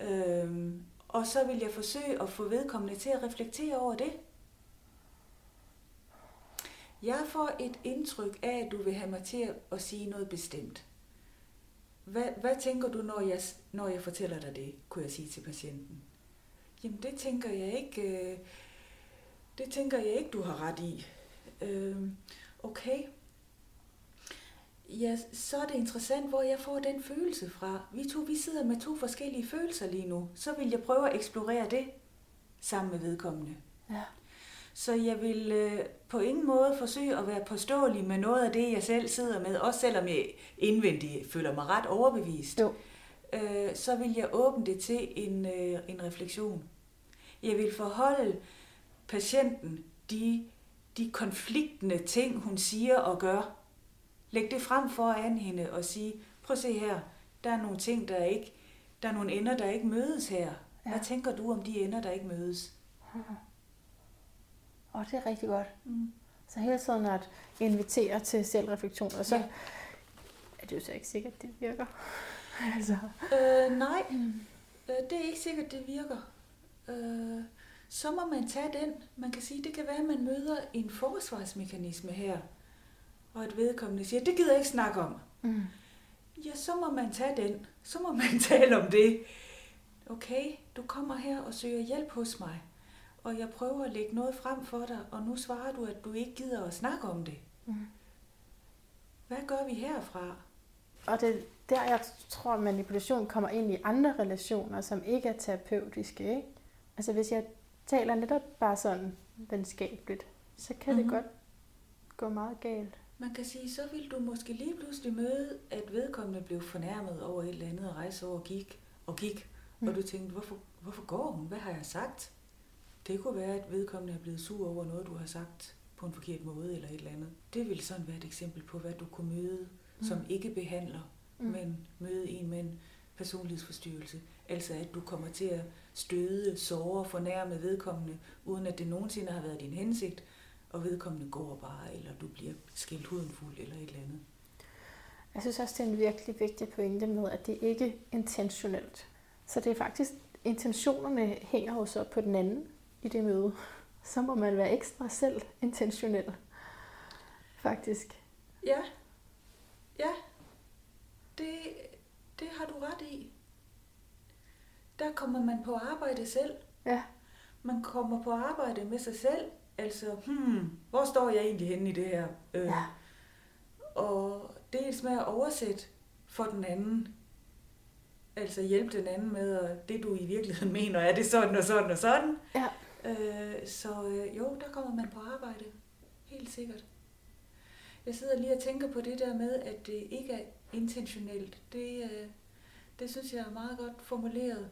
Øhm, og så vil jeg forsøge at få vedkommende til at reflektere over det. Jeg får et indtryk af, at du vil have mig til at sige noget bestemt. Hvad, hvad tænker du, når jeg, når jeg fortæller dig det, kunne jeg sige til patienten? Jamen, det tænker jeg ikke, øh, det tænker jeg ikke, du har ret i. Øh, okay, ja, så er det interessant, hvor jeg får den følelse fra. Vi to, vi sidder med to forskellige følelser lige nu. Så vil jeg prøve at eksplorere det sammen med vedkommende. Ja. Så jeg vil øh, på ingen måde forsøge at være påståelig med noget af det, jeg selv sidder med, også selvom jeg indvendigt føler mig ret overbevist. Jo. Øh, så vil jeg åbne det til en, øh, en refleksion. Jeg vil forholde patienten de, de konfliktende ting, hun siger og gør, Læg det frem foran hende og sige, prøv at se her, der er nogle ting, der ikke, der er nogle ender, der ikke mødes her. Ja. Hvad tænker du om de ender, der ikke mødes? Og oh, det er rigtig godt. Mm. Så hele tiden at invitere til selvreflektion, og så ja. er det jo så ikke sikkert, det virker. altså. øh, nej, mm. øh, det er ikke sikkert, det virker. Øh, så må man tage den. Man kan sige, det kan være, at man møder en forsvarsmekanisme her og at vedkommende siger, det gider jeg ikke snakke om. Mm. Ja, så må man tage den. Så må man tale om det. Okay, du kommer her og søger hjælp hos mig, og jeg prøver at lægge noget frem for dig, og nu svarer du, at du ikke gider at snakke om det. Mm. Hvad gør vi herfra? Og det der, jeg tror, at manipulation kommer ind i andre relationer, som ikke er terapeutiske. Ikke? Altså hvis jeg taler netop bare sådan venskabeligt, så kan mm-hmm. det godt gå meget galt. Man kan sige, så vil du måske lige pludselig møde, at vedkommende blev fornærmet over et eller andet og rejse over og gik og gik. Mm. Og du tænkte, hvorfor, hvorfor går hun? Hvad har jeg sagt? Det kunne være, at vedkommende er blevet sur over noget, du har sagt på en forkert måde eller et eller andet. Det vil sådan være et eksempel på, hvad du kunne møde, mm. som ikke behandler, mm. men møde en med en personlighedsforstyrrelse. Altså at du kommer til at støde, såre, fornærme vedkommende, uden at det nogensinde har været din hensigt, og vedkommende går bare, eller du bliver skilt huden fuld, eller et eller andet. Jeg synes også, det er en virkelig vigtig pointe med, at det ikke er intentionelt. Så det er faktisk, intentionerne hænger jo så på den anden i det møde. Så må man være ekstra selv intentionel. Faktisk. Ja. Ja. Det, det har du ret i. Der kommer man på arbejde selv. Ja. Man kommer på arbejde med sig selv, Altså, hmm, hvor står jeg egentlig henne i det her? Øh, ja. Og dels med at oversætte for den anden, altså hjælpe den anden med, at det du i virkeligheden mener, er det sådan og sådan og sådan. Ja. Øh, så øh, jo, der kommer man på arbejde. Helt sikkert. Jeg sidder lige og tænker på det der med, at det ikke er intentionelt. Det, øh, det synes jeg er meget godt formuleret.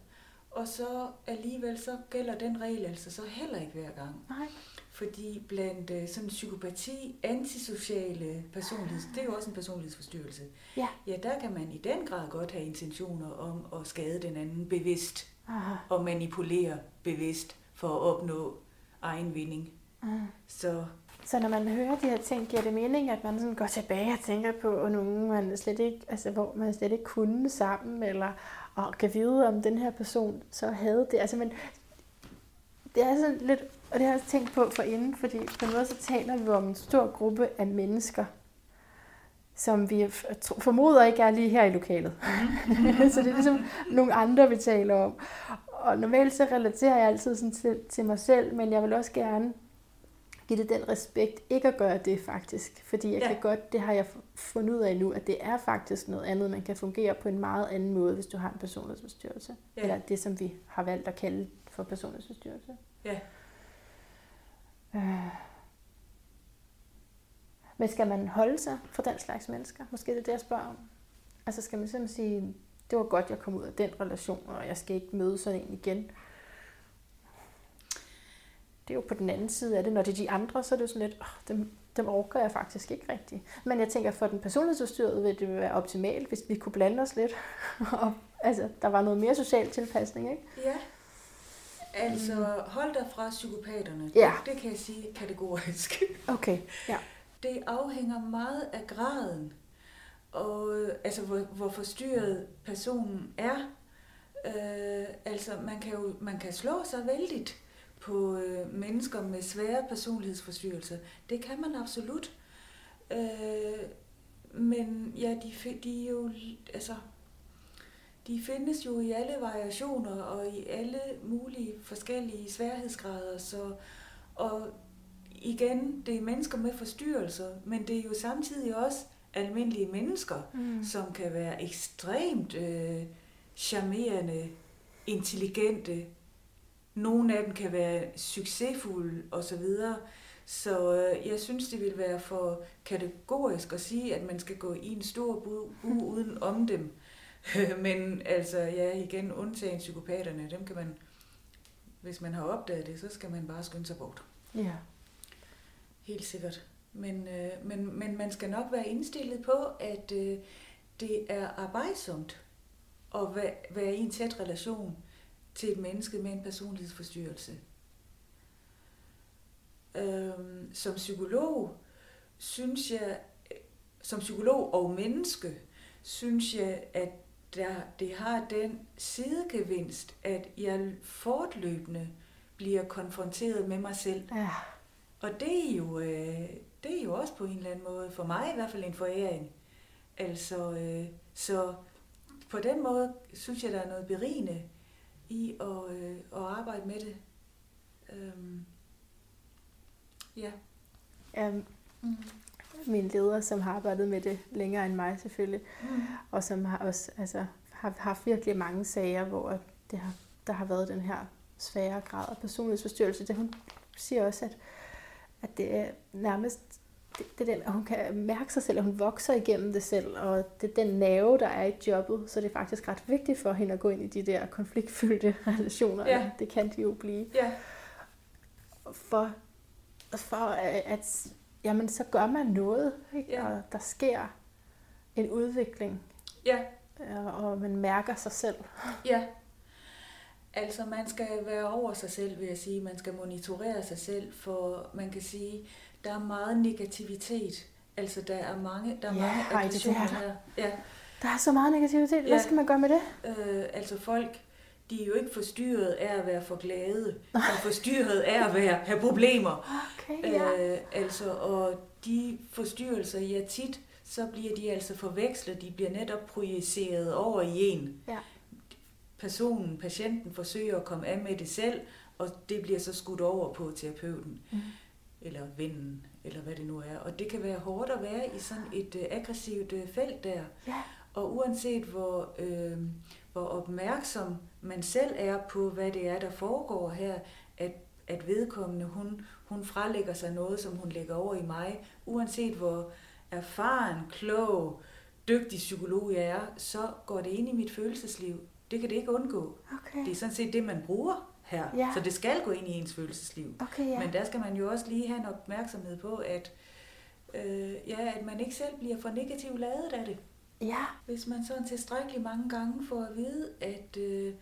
og så alligevel så gælder den regel altså så heller ikke hver gang. Nej. Fordi blandt øh, sådan psykopati, antisociale personligheds, det er jo også en personlighedsforstyrrelse. Ja. Ja, der kan man i den grad godt have intentioner om at skade den anden bevidst Aha. og manipulere bevidst for at opnå egen vinding. Mm. Så Så når man hører de her ting, giver det mening, at man sådan går tilbage og tænker på nogen, man slet ikke, altså, hvor man slet ikke kunne sammen, eller og kan vide, om den her person så havde det. Altså, men det er sådan lidt, og det har jeg også tænkt på for inden, fordi på en måde så taler vi om en stor gruppe af mennesker, som vi formoder ikke er lige her i lokalet. så det er ligesom nogle andre, vi taler om. Og normalt så relaterer jeg altid sådan til, til mig selv, men jeg vil også gerne give det den respekt ikke at gøre det faktisk. Fordi jeg Ja. kan godt, det har jeg fundet ud af nu, at det er faktisk noget andet. Man kan fungere på en meget anden måde, hvis du har en personlighedsforstyrrelse. Ja. Eller det, som vi har valgt at kalde for personlighedsforstyrrelse. ja, Øh. Men skal man holde sig fra den slags mennesker? Måske det er det, jeg spørger om. Altså skal man simpelthen sige, det var godt, jeg kom ud af den relation, og jeg skal ikke møde sådan en igen. Det er jo på den anden side af det. Når det er de andre, så er det jo sådan lidt, oh, dem, dem orker jeg faktisk ikke rigtigt. Men jeg tænker, for den personlighedsforstyrrede vil det være optimalt, hvis vi kunne blande os lidt. og, altså, der var noget mere social tilpasning, ikke? ja. Altså, hold dig fra psykopaterne. Ja. Det kan jeg sige kategorisk. Okay, ja. Det afhænger meget af graden, og altså hvor, hvor forstyrret personen er. Øh, altså man kan jo man kan slå sig vældigt på øh, mennesker med svære personlighedsforstyrrelser. Det kan man absolut. Øh, men ja, de, de er jo altså de findes jo i alle variationer og i alle mulige forskellige sværhedsgrader, så og igen, det er mennesker med forstyrrelser, men det er jo samtidig også almindelige mennesker, Mm. som kan være ekstremt øh, charmerende, intelligente. Nogle af dem kan være succesfulde osv. Så øh, jeg synes, det vil være for kategorisk at sige, at man skal gå i en stor bu, bu uden om dem. Men altså, ja, igen, undtagen psykopaterne, dem kan man, hvis man har opdaget det, så skal man bare skynde sig bort. Ja. Helt sikkert. Men, øh, men, men man skal nok være indstillet på, at øh, det er arbejdsomt at være, i en tæt relation til et menneske med en personlighedsforstyrrelse. Øhm, som psykolog synes jeg, som psykolog og menneske, synes jeg, at der, det har den sidegevinst, at jeg fortløbende bliver konfronteret med mig selv. Ja. Og det er jo, øh, det er jo også på en eller anden måde, for mig i hvert fald en foræring. Altså, øh, så på den måde synes jeg, der er noget berigende i at, øh, at arbejde med det. Øhm, ja. Um, Mm. Min leder, som har arbejdet med det længere end mig selvfølgelig, Mm. og som har også altså, har haft virkelig mange sager, hvor det har, der har været den her svære grad af personlighedsforstyrrelse. Det, hun siger også, at, at det er nærmest det, det er den, at hun kan mærke sig selv, at hun vokser igennem det selv, og det er den nerve, der er i jobbet, så det er faktisk ret vigtigt for hende at gå ind i de der konfliktfyldte relationer. Ja. Det kan de jo blive. Ja, For, for at, at jamen, så gør man noget, ikke? Ja. og der sker en udvikling, ja, øh, og man mærker sig selv. ja. Altså, man skal være over sig selv, vil jeg sige. Man skal monitorere sig selv, for man kan sige, der er meget negativitet. Altså, der er mange, der er Ja, mange er aggressioner der. her. Ja, Der er så meget negativitet. Hvad Ja. skal man gøre med det? Øh, altså folk, de er jo ikke forstyrret af at være for glade, og forstyrret af at være, have problemer. Okay, ja. Øh, altså, og de forstyrrelser, ja tit, så bliver de altså forvekslet, de bliver netop projiceret over i en. Ja. Personen, patienten forsøger at komme af med det selv, og det bliver så skudt over på terapeuten, Mm. eller vennen, eller hvad det nu er. Og det kan være hårdt at være i sådan et øh, aggressivt øh, felt der. Ja. Og uanset hvor, øh, hvor opmærksom man selv er på, hvad det er, der foregår her, at, at vedkommende, hun, hun frelægger sig noget, som hun lægger over i mig, uanset hvor erfaren, klog, dygtig psykolog jeg er, så går det ind i mit følelsesliv. Det kan det ikke undgå. Okay. Det er sådan set det, man bruger her. Ja. Så det skal gå ind i ens følelsesliv. Okay, ja. Men der skal man jo også lige have en opmærksomhed på, at, øh, ja, at man ikke selv bliver for negativt ladet af det. Ja. Hvis man sådan tilstrækkeligt mange gange får at vide, at øh,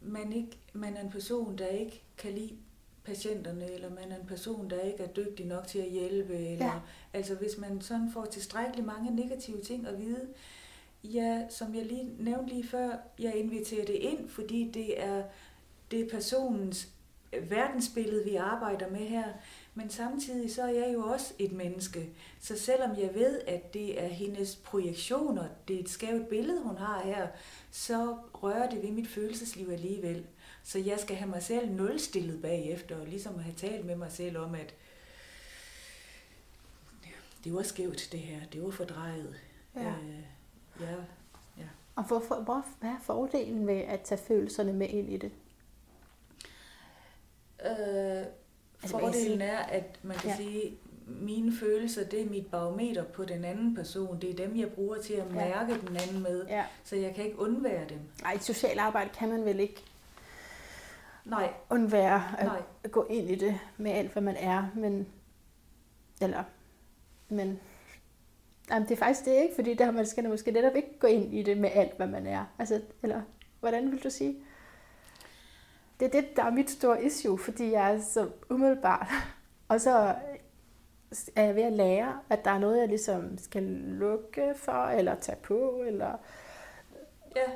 man, ikke, man er en person, der ikke kan lide patienterne, eller man er en person, der ikke er dygtig nok til at hjælpe, eller Ja. altså hvis man sådan får tilstrækkeligt mange negative ting at vide, ja, som jeg lige nævnte lige før, jeg inviterer det ind, fordi det er, det er personens verdensbillede, vi arbejder med her, men samtidig så er jeg jo også et menneske. Så selvom jeg ved, at det er hendes projektioner, det er et skævt billede, hun har her, så rører det ved mit følelsesliv alligevel. Så jeg skal have mig selv nulstillet bagefter, og ligesom have talt med mig selv om, at det var skævt det her, det var fordrejet. Ja. Øh, ja, Og hvorfor, hvor, hvad er fordelen ved at tage følelserne med ind i det? Øh, Altså, fordelen er, at man kan Ja. ja. sige, mine følelser, det er mit barometer på den anden person. Det er dem, jeg bruger til at Ja. mærke den anden med. Ja. Så jeg kan ikke undvære dem. Ej, et socialt arbejde kan man vel ikke Nej, undvære at nej. gå ind i det med alt, hvad man er, men... Eller... Men... Jamen, det er faktisk det ikke, fordi der man skal måske netop ikke gå ind i det med alt, hvad man er. Altså, eller, hvordan vil du sige? Det er det, der er mit store issue, fordi jeg er så umiddelbart. Og så er jeg ved at lære, at der er noget, jeg ligesom skal lukke for, eller tage på, eller... Ja,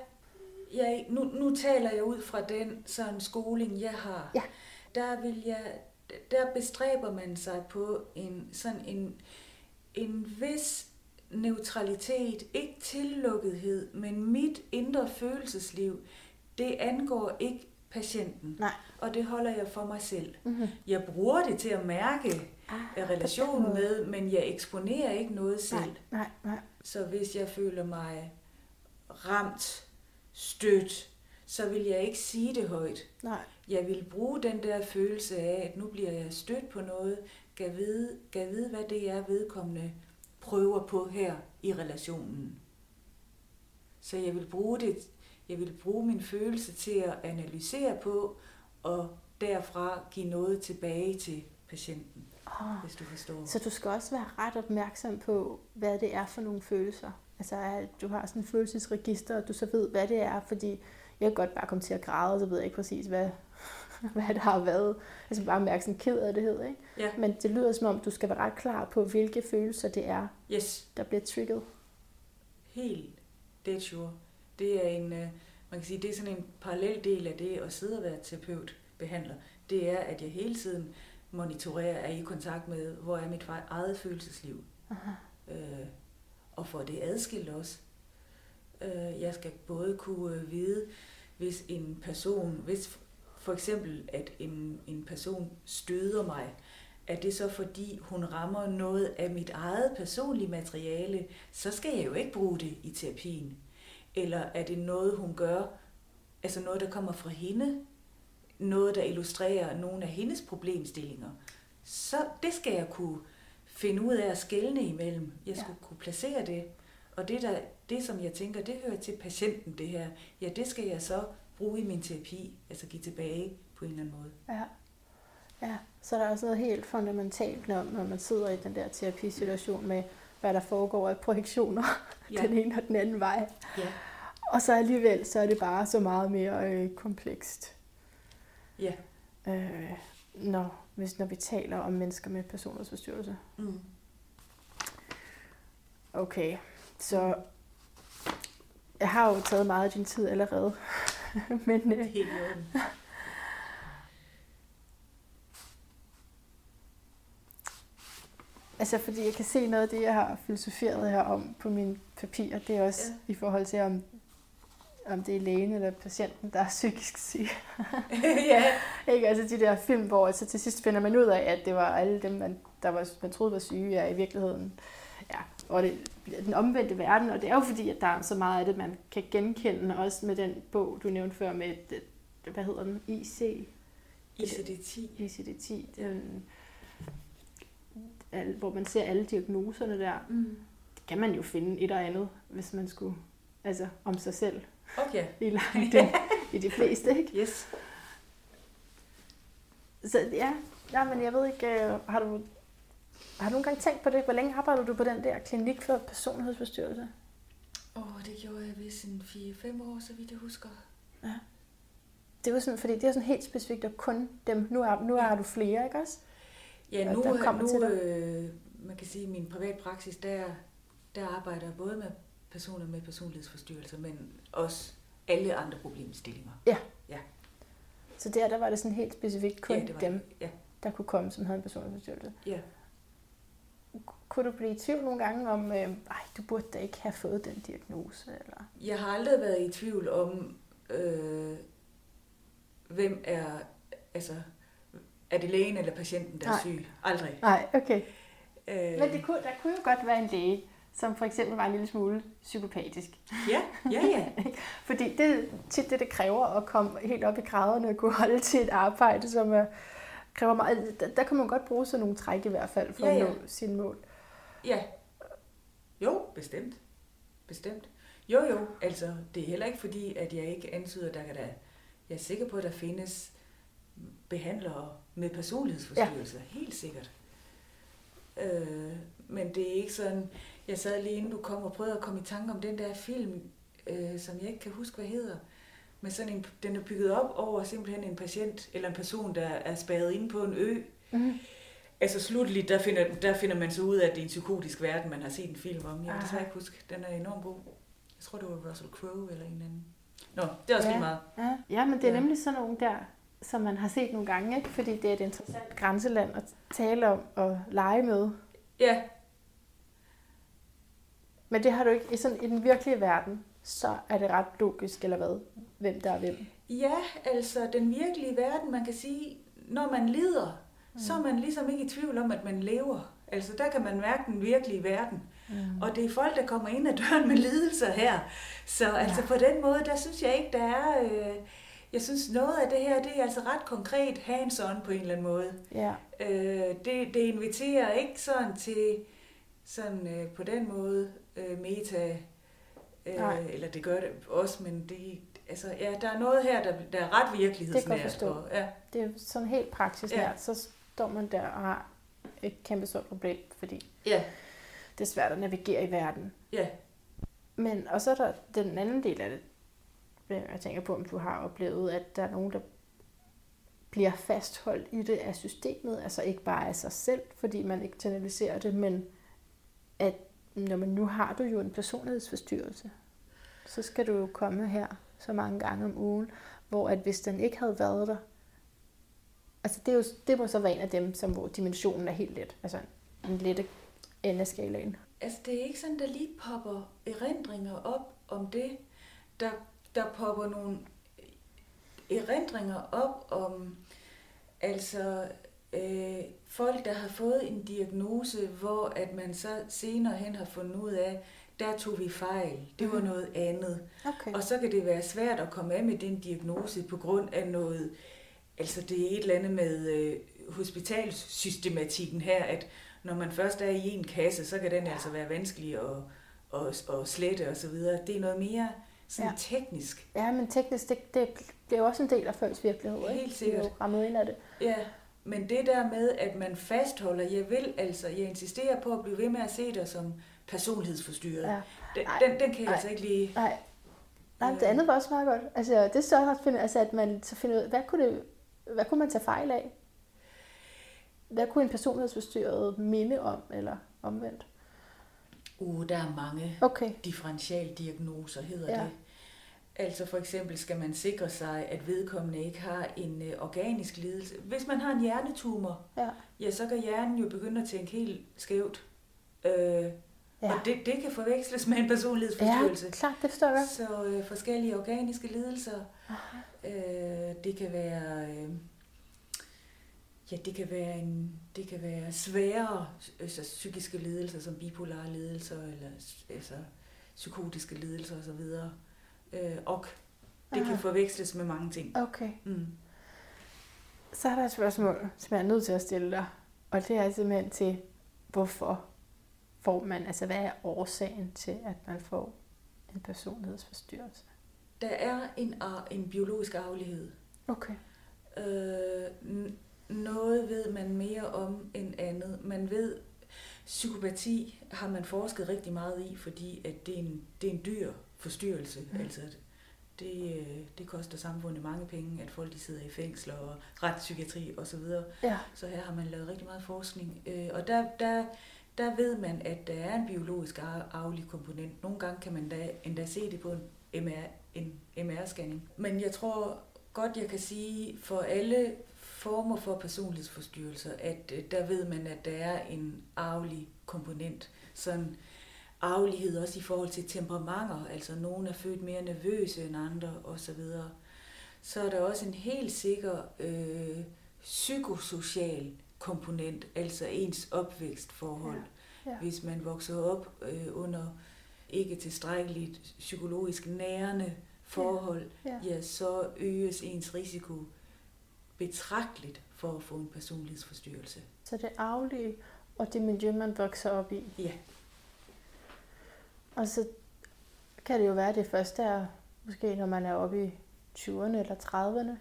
jeg, nu, nu taler jeg ud fra den sådan skoling, jeg har. Ja. Der vil jeg, der bestræber man sig på en sådan en, en vis neutralitet, ikke tillukkethed, men mit indre følelsesliv, det angår ikke patienten. Nej. Og det holder jeg for mig selv. Mm-hmm. Jeg bruger det til at mærke Ah, relationen med, men jeg eksponerer ikke noget selv. Nej, nej, nej. Så hvis jeg føler mig ramt, stødt, så vil jeg ikke sige det højt. nej. Jeg vil bruge den der følelse af, at nu bliver jeg stødt på noget, kan vide, kan vide hvad det er, vedkommende prøver på her i relationen. Så jeg vil bruge det, jeg vil bruge min følelse til at analysere på, og derfra give noget tilbage til patienten, Oh. hvis du forstår. Så du skal også være ret opmærksom på, hvad det er for nogle følelser. Altså, at du har sådan en følelsesregister, og du så ved, hvad det er, fordi jeg kan godt bare komme til at græde, og så ved jeg ikke præcis, hvad, hvad det har været. Altså bare mærke sådan ked af det hed, ikke? Ja, Men det lyder som om, du skal være ret klar på, hvilke følelser det er, yes. der bliver trigget. Helt dead sure. Det er en, øh, man kan sige, det er sådan en parallel del af det at sidde og være terapeut, behandler. Det er, at jeg hele tiden monitorerer, er i kontakt med, hvor er mit eget følelsesliv. Aha. Øh, og for det adskilt også. Øh, jeg skal både kunne vide, hvis en person, hvis for eksempel, at en, en person støder mig, er det så fordi, hun rammer noget af mit eget personlige materiale, så skal jeg jo ikke bruge det i terapien. Eller er det noget, hun gør, altså noget, der kommer fra hende, noget, der illustrerer nogle af hendes problemstillinger, så det skal jeg kunne finde ud af at skelne imellem. Jeg Ja. skulle kunne placere det. Og det, der, det, som jeg tænker, det hører til patienten, det her, ja, det skal jeg så bruge i min terapi, altså give tilbage på en eller anden måde. Ja. ja. Så der er også noget helt fundamentalt, når, når man sidder i den der terapisituation med, hvad der foregår af projektioner Ja. den ene og den anden vej. Ja, Og så alligevel, så er det bare så meget mere øh, komplekst. ja. øh, når, hvis, når vi taler om mennesker med personlighedsforstyrrelse. Mm. Okay, så jeg har jo taget meget af din tid allerede. Men øh, Helt altså, fordi jeg kan se noget af det, jeg har filosoferet her om på mine papirer, det er også ja. i forhold til, om, om det er lægen eller patienten, der er psykisk syg. ja, Ikke? Altså de der film, hvor så til sidst finder man ud af, at det var alle dem, man, der var, man troede var syge, er i virkeligheden ja, og det bliver den omvendte verden. Og det er jo fordi, at der er så meget af det, man kan genkende, også med den bog, du nævnte før med, hvad hedder den? IC? ICD-10. ICD-10. Den, hvor man ser alle diagnoserne der. Mm. Det kan man jo finde et og andet, hvis man skulle, altså om sig selv. Okay. I langt det, i de fleste, ikke? Yes. Så ja, ja men jeg ved ikke, øh, har du, har du nogle gange tænkt på det? Hvor længe arbejder du på den der klinik for personlighedsforstyrrelse? Åh, oh, det gjorde jeg vist en 4-5 år, så vidt jeg husker. Det var sådan, fordi det er sådan helt specifikt, og kun dem. Nu er, nu er du flere, ikke også? Ja, nu, der kommer til nu dig. øh, man kan sige, min privat praksis, der, der arbejder jeg både med personer med personlighedsforstyrrelser, men også alle andre problemstillinger. Så der, der var det sådan helt specifikt kun ja, det var, dem, Ja, der kunne komme, som havde en personlighedsforstyrrelse. ja. Kunne du blive i tvivl nogle gange om, øh, ej, du burde da ikke have fået den diagnose? Eller? Jeg har aldrig været i tvivl om, øh, hvem er, altså, er det lægen eller patienten, der er Nej. syg? Aldrig. Nej, okay. Øh, Men det kunne, der kunne jo godt være en læge, som for eksempel var en lille smule psykopatisk. Ja, ja, ja. Fordi det er tit det, det kræver at komme helt op i graderne og kunne holde til et arbejde, som er, kræver meget. Der, der kan man godt bruge sådan nogle træk i hvert fald for Ja, at ja. nå sine mål. Ja. Jo, bestemt. Bestemt. Jo, jo, altså, det er heller ikke fordi, at jeg ikke antyder, der kan da, jeg er sikker på, at der findes behandlere med personlighedsforstyrrelser. Ja. Helt sikkert. Øh, men det er ikke sådan, jeg sad lige inden du kom og prøvede at komme i tanke om den der film, øh, som jeg ikke kan huske, hvad hedder. Men sådan en, den er bygget op over simpelthen en patient, eller en person, der er spærret inde på en ø, Mm. Altså slutteligt, der finder, der finder man så ud af, at det er en psykotisk verden, man har set en film om. Jeg kan desværre ikke huske, den er enormt god. Jeg tror, det var Russell Crowe eller en eller anden. Nå, det er også Ja. lige meget. Ja. ja, men det er Ja. nemlig sådan nogle der, som man har set nogle gange, ikke? fordi det er et interessant grænseland at tale om og lege med. Ja, Men det har du ikke i, sådan, i den virkelige verden, så er det ret logisk, eller hvad, hvem der er hvem. ja, altså den virkelige verden, man kan sige, når man lider, mm. så er man ligesom ikke i tvivl om, at man lever. Altså der kan man mærke den virkelige verden. Mm. Og det er folk, der kommer ind ad døren med lidelser her. Så altså på den måde, der synes jeg ikke, der er... Øh, jeg synes noget af det her, det er altså ret konkret hands-on på en eller anden måde. Ja, Øh, det, det inviterer ikke sådan til sådan øh, på den måde øh, meta, Nej. øh, eller det gør det også, men det, altså, ja, der er noget her, der, der er ret virkelighedsnært. forstå. og- ja, det er sådan helt Ja. ja. så står man der og har et kæmpe stort problem, fordi ja, det er svært at navigere i verden. ja, Men, og så er der den anden del af det, jeg tænker på, om du har oplevet, at der er nogen, der bliver fastholdt i det af systemet, altså ikke bare af sig selv, fordi man ikke internaliserer det, men at når man nu har du jo en personlighedsforstyrrelse, så skal du jo komme her så mange gange om ugen, hvor at hvis den ikke havde været der, altså det, er jo, det må så være en af dem, som, hvor dimensionen er helt let, altså en lette ende af skalaen. Altså, det er ikke sådan, der lige popper erindringer op om det. Der, der popper nogle erindringer op om altså øh, folk, der har fået en diagnose, hvor at man så senere hen har fundet ud af, der tog vi fejl. Det var Mhm. noget andet. Okay. Og så kan det være svært at komme af med den diagnose på grund af noget, altså det er et eller andet med øh, hospitalsystematikken her, at når man først er i en kasse, så kan den altså være vanskelig at, at, at slette og så videre. Det er noget mere sådan Ja. ja. teknisk. Ja, men teknisk, det, det, er jo også en del af folks virkelighed, ikke? Helt sikkert. Vi er jo rammet ind af det. Ja, men det der med, at man fastholder, jeg vil altså, jeg insisterer på at blive ved med at se dig som personlighedsforstyrret. Ja. Den, den, den kan jeg ej. altså ikke lige... Nej, Nej, det Øh. andet var også meget godt. Altså, det er så at finde, altså, at man så finder ud, hvad kunne, det, hvad kunne man tage fejl af? Hvad kunne en personlighedsforstyrret minde om, eller omvendt? Uh, der er mange Okay, differentialdiagnoser, hedder Ja. det. Altså for eksempel skal man sikre sig, at vedkommende ikke har en øh, organisk lidelse. Hvis man har en hjernetumor, ja. ja, så kan hjernen jo begynde at tænke helt skævt. Øh, ja. Ja, Og det, det kan forveksles med en ja personlighedsforstyrrelse. klart, det forstår jeg. Så øh, forskellige organiske lidelser. Øh, det kan være... Øh, ja, det kan være, en, det kan være svære altså, psykiske lidelser, som bipolare lidelser, eller altså, psykotiske lidelser osv. Øh, og det Aha. kan forveksles med mange ting. Okay, Mm. så er der et spørgsmål, som jeg er nødt til at stille dig. Og det er simpelthen til, hvorfor får man, altså hvad er årsagen til, at man får en personlighedsforstyrrelse? der er en, en biologisk arvelighed. Okay. Øh, noget ved man mere om end andet. Man ved, psykopati har man forsket rigtig meget i, fordi at det, er en, det er en dyr forstyrrelse. Mm. Altså, det, øh, det koster samfundet mange penge, at folk de sidder i fængsler og retspsykiatri osv. Ja. Så her har man lavet rigtig meget forskning. Øh, og der, der, der ved man, at der er en biologisk ar- arvelig komponent. Nogle gange kan man da, endda se det på en, MR, en MR-scanning. Men jeg tror godt, jeg kan sige for alle former for personlighedsforstyrrelser, at øh, der ved man, at der er en arvelig komponent. Sådan arvelighed også i forhold til temperamenter, altså nogle er født mere nervøse end andre osv. Så er der også en helt sikker øh, psykosocial komponent, altså ens opvækstforhold. Ja. Ja. Hvis man vokser op øh, under ikke tilstrækkeligt psykologisk nærende forhold, Ja. ja, så øges ens risiko betragteligt for at få en personlighedsforstyrrelse. Så det arvelige og det miljø, man vokser op i. Ja. Og så kan det jo være, at det første er, måske når man er oppe i 20'erne eller 30'erne,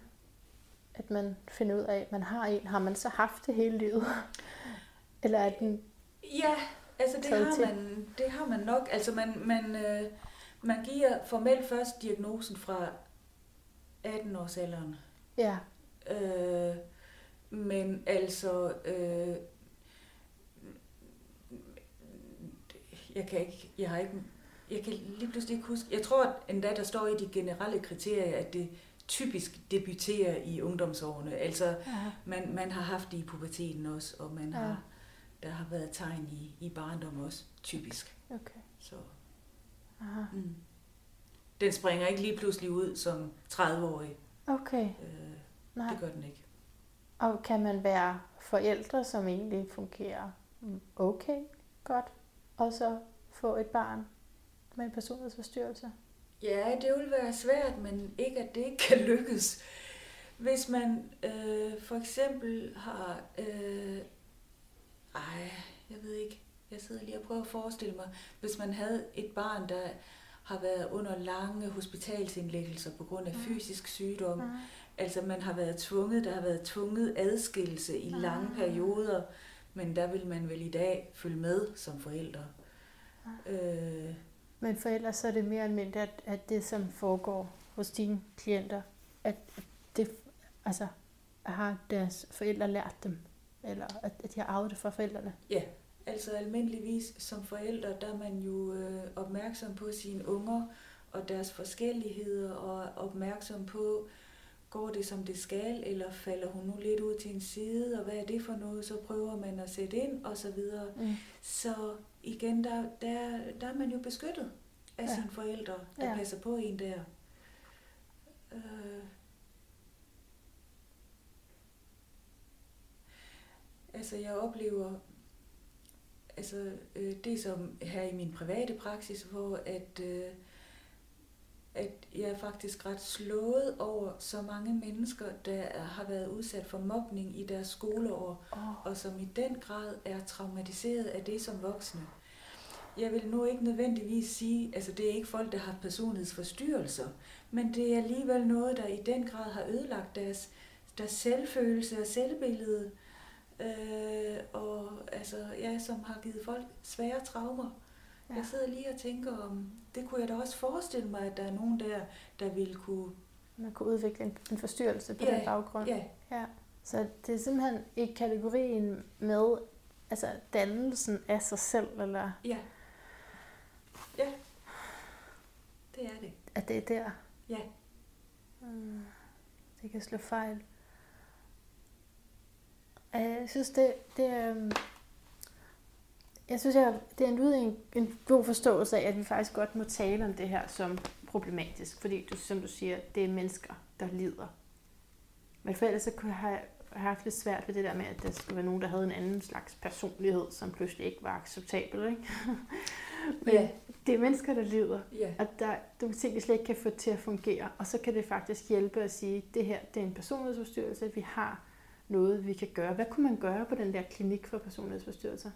at man finder ud af, at man har en. Har man så haft det hele livet? eller er den... Ja, altså det har, man, det har man nok. Altså man, man, øh, man giver formelt først diagnosen fra 18-årsalderen. Ja, Øh, men altså, øh, jeg kan ikke, jeg har ikke, jeg kan lige pludselig ikke huske, jeg tror at endda, der står i de generelle kriterier, at det typisk debuterer i ungdomsårene. Altså, ja. man, man har haft det i puberteten også, og man Ja. har, der har været tegn i, i barndom også, typisk. okay. Så, Aha. mm. Den springer ikke lige pludselig ud som 30-årig. Okay, Øh, nej. det gør den ikke. Og kan man være forældre, som egentlig fungerer okay, godt, og så få et barn med en personlighedsforstyrrelse? Ja, det vil være svært, men ikke at det ikke kan lykkes. Hvis man øh, for eksempel har... Øh, ej, jeg ved ikke. Jeg sidder lige og prøver at forestille mig. Hvis man havde et barn, der har været under lange hospitalsindlæggelser på grund af Mm. fysisk sygdom. Mm. Altså man har været tvunget, der har været tvunget adskillelse i lange Ah. perioder. Men der vil man vel i dag følge med som forældre. Øh, Men for ellers så er det mere almindeligt, at, at det, som foregår hos dine klienter, at det, altså, har deres forældre lært dem, eller at, at de har arvet det fra forældrene. Ja, altså almindeligvis som forældre, der er man jo øh, opmærksom på sine unger og deres forskelligheder, og opmærksom på, går det som det skal, eller falder hun nu lidt ud til en side, og hvad er det for noget, så prøver man at sætte ind, og så videre. Mm. Så igen, der, der, der er man jo beskyttet af Ja. sine forældre, der ja. passer på en der. Øh. Altså, jeg oplever altså, øh, det som her i min private praksis, hvor at, øh, at jeg er faktisk ret slået over så mange mennesker, der har været udsat for mobning i deres skoleår, Oh. og som i den grad er traumatiseret af det som voksne. Jeg vil nu ikke nødvendigvis sige, altså det er ikke folk, der har personlighedsforstyrrelser, men det er alligevel noget, der i den grad har ødelagt deres, deres selvfølelse og selvbillede, øh, og altså, ja, som har givet folk svære traumer. Ja. Jeg sidder lige og tænker om, det kunne jeg da også forestille mig, at der er nogen der, der ville kunne, Man kunne udvikle en, en forstyrrelse på Ja, den baggrund. ja, Ja. Så det er simpelthen i kategorien med altså dannelsen af sig selv, eller ja, ja, det er det, at det er der, ja. mm, det kan slå fejl. Øh, Jeg synes, det, det er... Jeg synes, jeg, det er en, en, en god forståelse af, at vi faktisk godt må tale om det her som problematisk. Fordi, du, som du siger, det er mennesker, der lider. Men for ellers så kunne jeg have, haft lidt svært ved det der med, at der skulle være nogen, der havde en anden slags personlighed, som pludselig ikke var acceptabel. Ikke? Men Ja. det er mennesker, der lider. Ja, At der er nogle ting, vi slet ikke kan få til at fungere. Og så kan det faktisk hjælpe at sige, at det her det er en personlighedsforstyrrelse. Vi har noget, vi kan gøre. Hvad kunne man gøre på den der klinik for personlighedsforstyrrelser?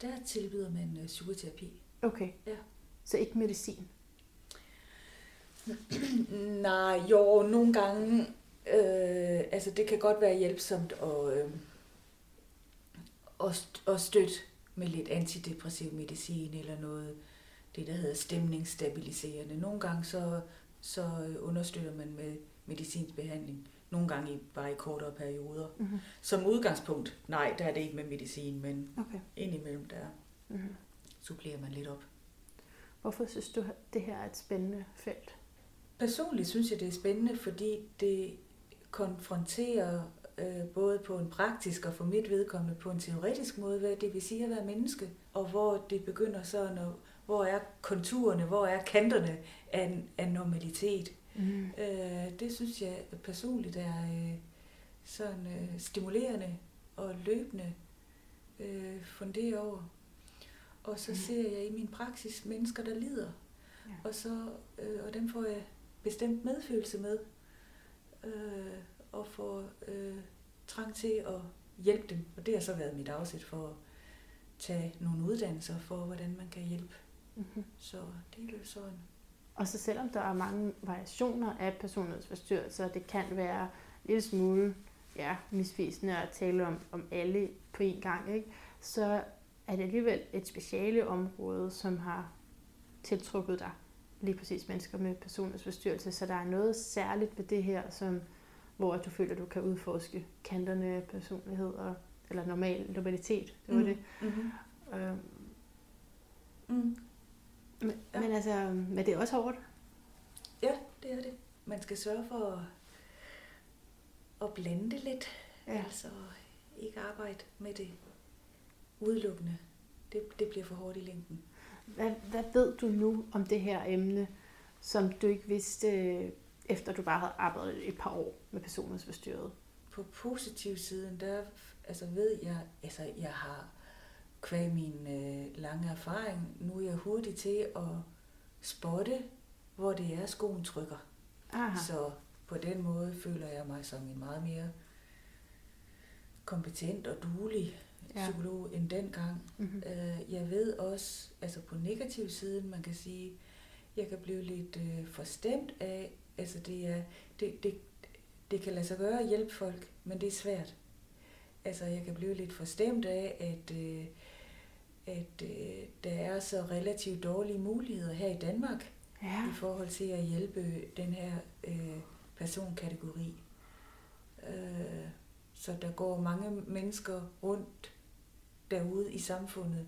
Der tilbyder man øh, psykoterapi. Okay. Ja. Så ikke medicin. Nej, jo, nogle gange, øh, altså det kan godt være hjælpsomt at, øh, at, at støtte med lidt antidepressiv medicin eller noget, det der hedder stemningsstabiliserende. Nogle gange så, så understøtter man med medicinsk behandling. Nogle gange i, bare i kortere perioder. Mm-hmm. Som udgangspunkt, nej, der er det ikke med medicin, men Okay. indimellem der Mm-hmm. supplerer man lidt op. Hvorfor synes du, det her er et spændende felt? Personligt synes jeg, det er spændende, fordi det konfronterer øh, både på en praktisk og for mit vedkommende på en teoretisk måde, hvad det vil sige at være menneske, og hvor det begynder sådan, at, hvor er konturerne, hvor er kanterne af, af normalitet. Mm. Øh, det synes jeg personligt er øh, sådan øh, stimulerende og løbende øh, fundere over. Og så Mm. ser jeg i min praksis mennesker, der lider. Ja. Og, så, øh, og dem får jeg bestemt medfølelse med. Øh, og får øh, trang til at hjælpe dem. Og det har så været mit afsæt for at tage nogle uddannelser for, hvordan man kan hjælpe. Mm-hmm. Så det er jo sådan. Og så selvom der er mange variationer af personlighedsforstyrrelser, det kan være en lille smule ja, misvisende at tale om, om alle på én gang, ikke? så er det alligevel et speciale område, som har tiltrukket dig lige præcis mennesker med personlighedsforstyrrelse. Så der er noget særligt ved det her, som, hvor du føler, at du kan udforske kanterne af personlighed, og, eller normal, normalitet. Det var Mm. det. Mm-hmm. Øh, Mm. Men, Ja. men altså, men det er også hårdt. Ja, det er det. Man skal sørge for at, at blande det lidt. Ja. Altså ikke arbejde med det udelukkende. Det, det bliver for hårdt i længden. Hvad, hvad ved du nu om det her emne, som du ikke vidste, øh, efter du bare havde arbejdet et par år med personlighedsforstyrret? På positiv siden, der altså ved jeg, altså jeg har kvæg min øh, lange erfaring, nu er jeg hurtig til at spotte, hvor det er, skoen trykker. Aha. Så på den måde føler jeg mig som en meget mere kompetent og duelig Ja. psykolog end dengang. Mm-hmm. Øh, Jeg ved også, altså på negativ siden, man kan sige, jeg kan blive lidt øh, forstemt af, altså det er, det, det, det kan lade sig gøre at hjælpe folk, men det er svært. Altså jeg kan blive lidt forstemt af, at, øh, at øh, der er så relativt dårlige muligheder her i Danmark Ja. i forhold til at hjælpe den her øh, personkategori. Øh, så der går mange mennesker rundt derude i samfundet,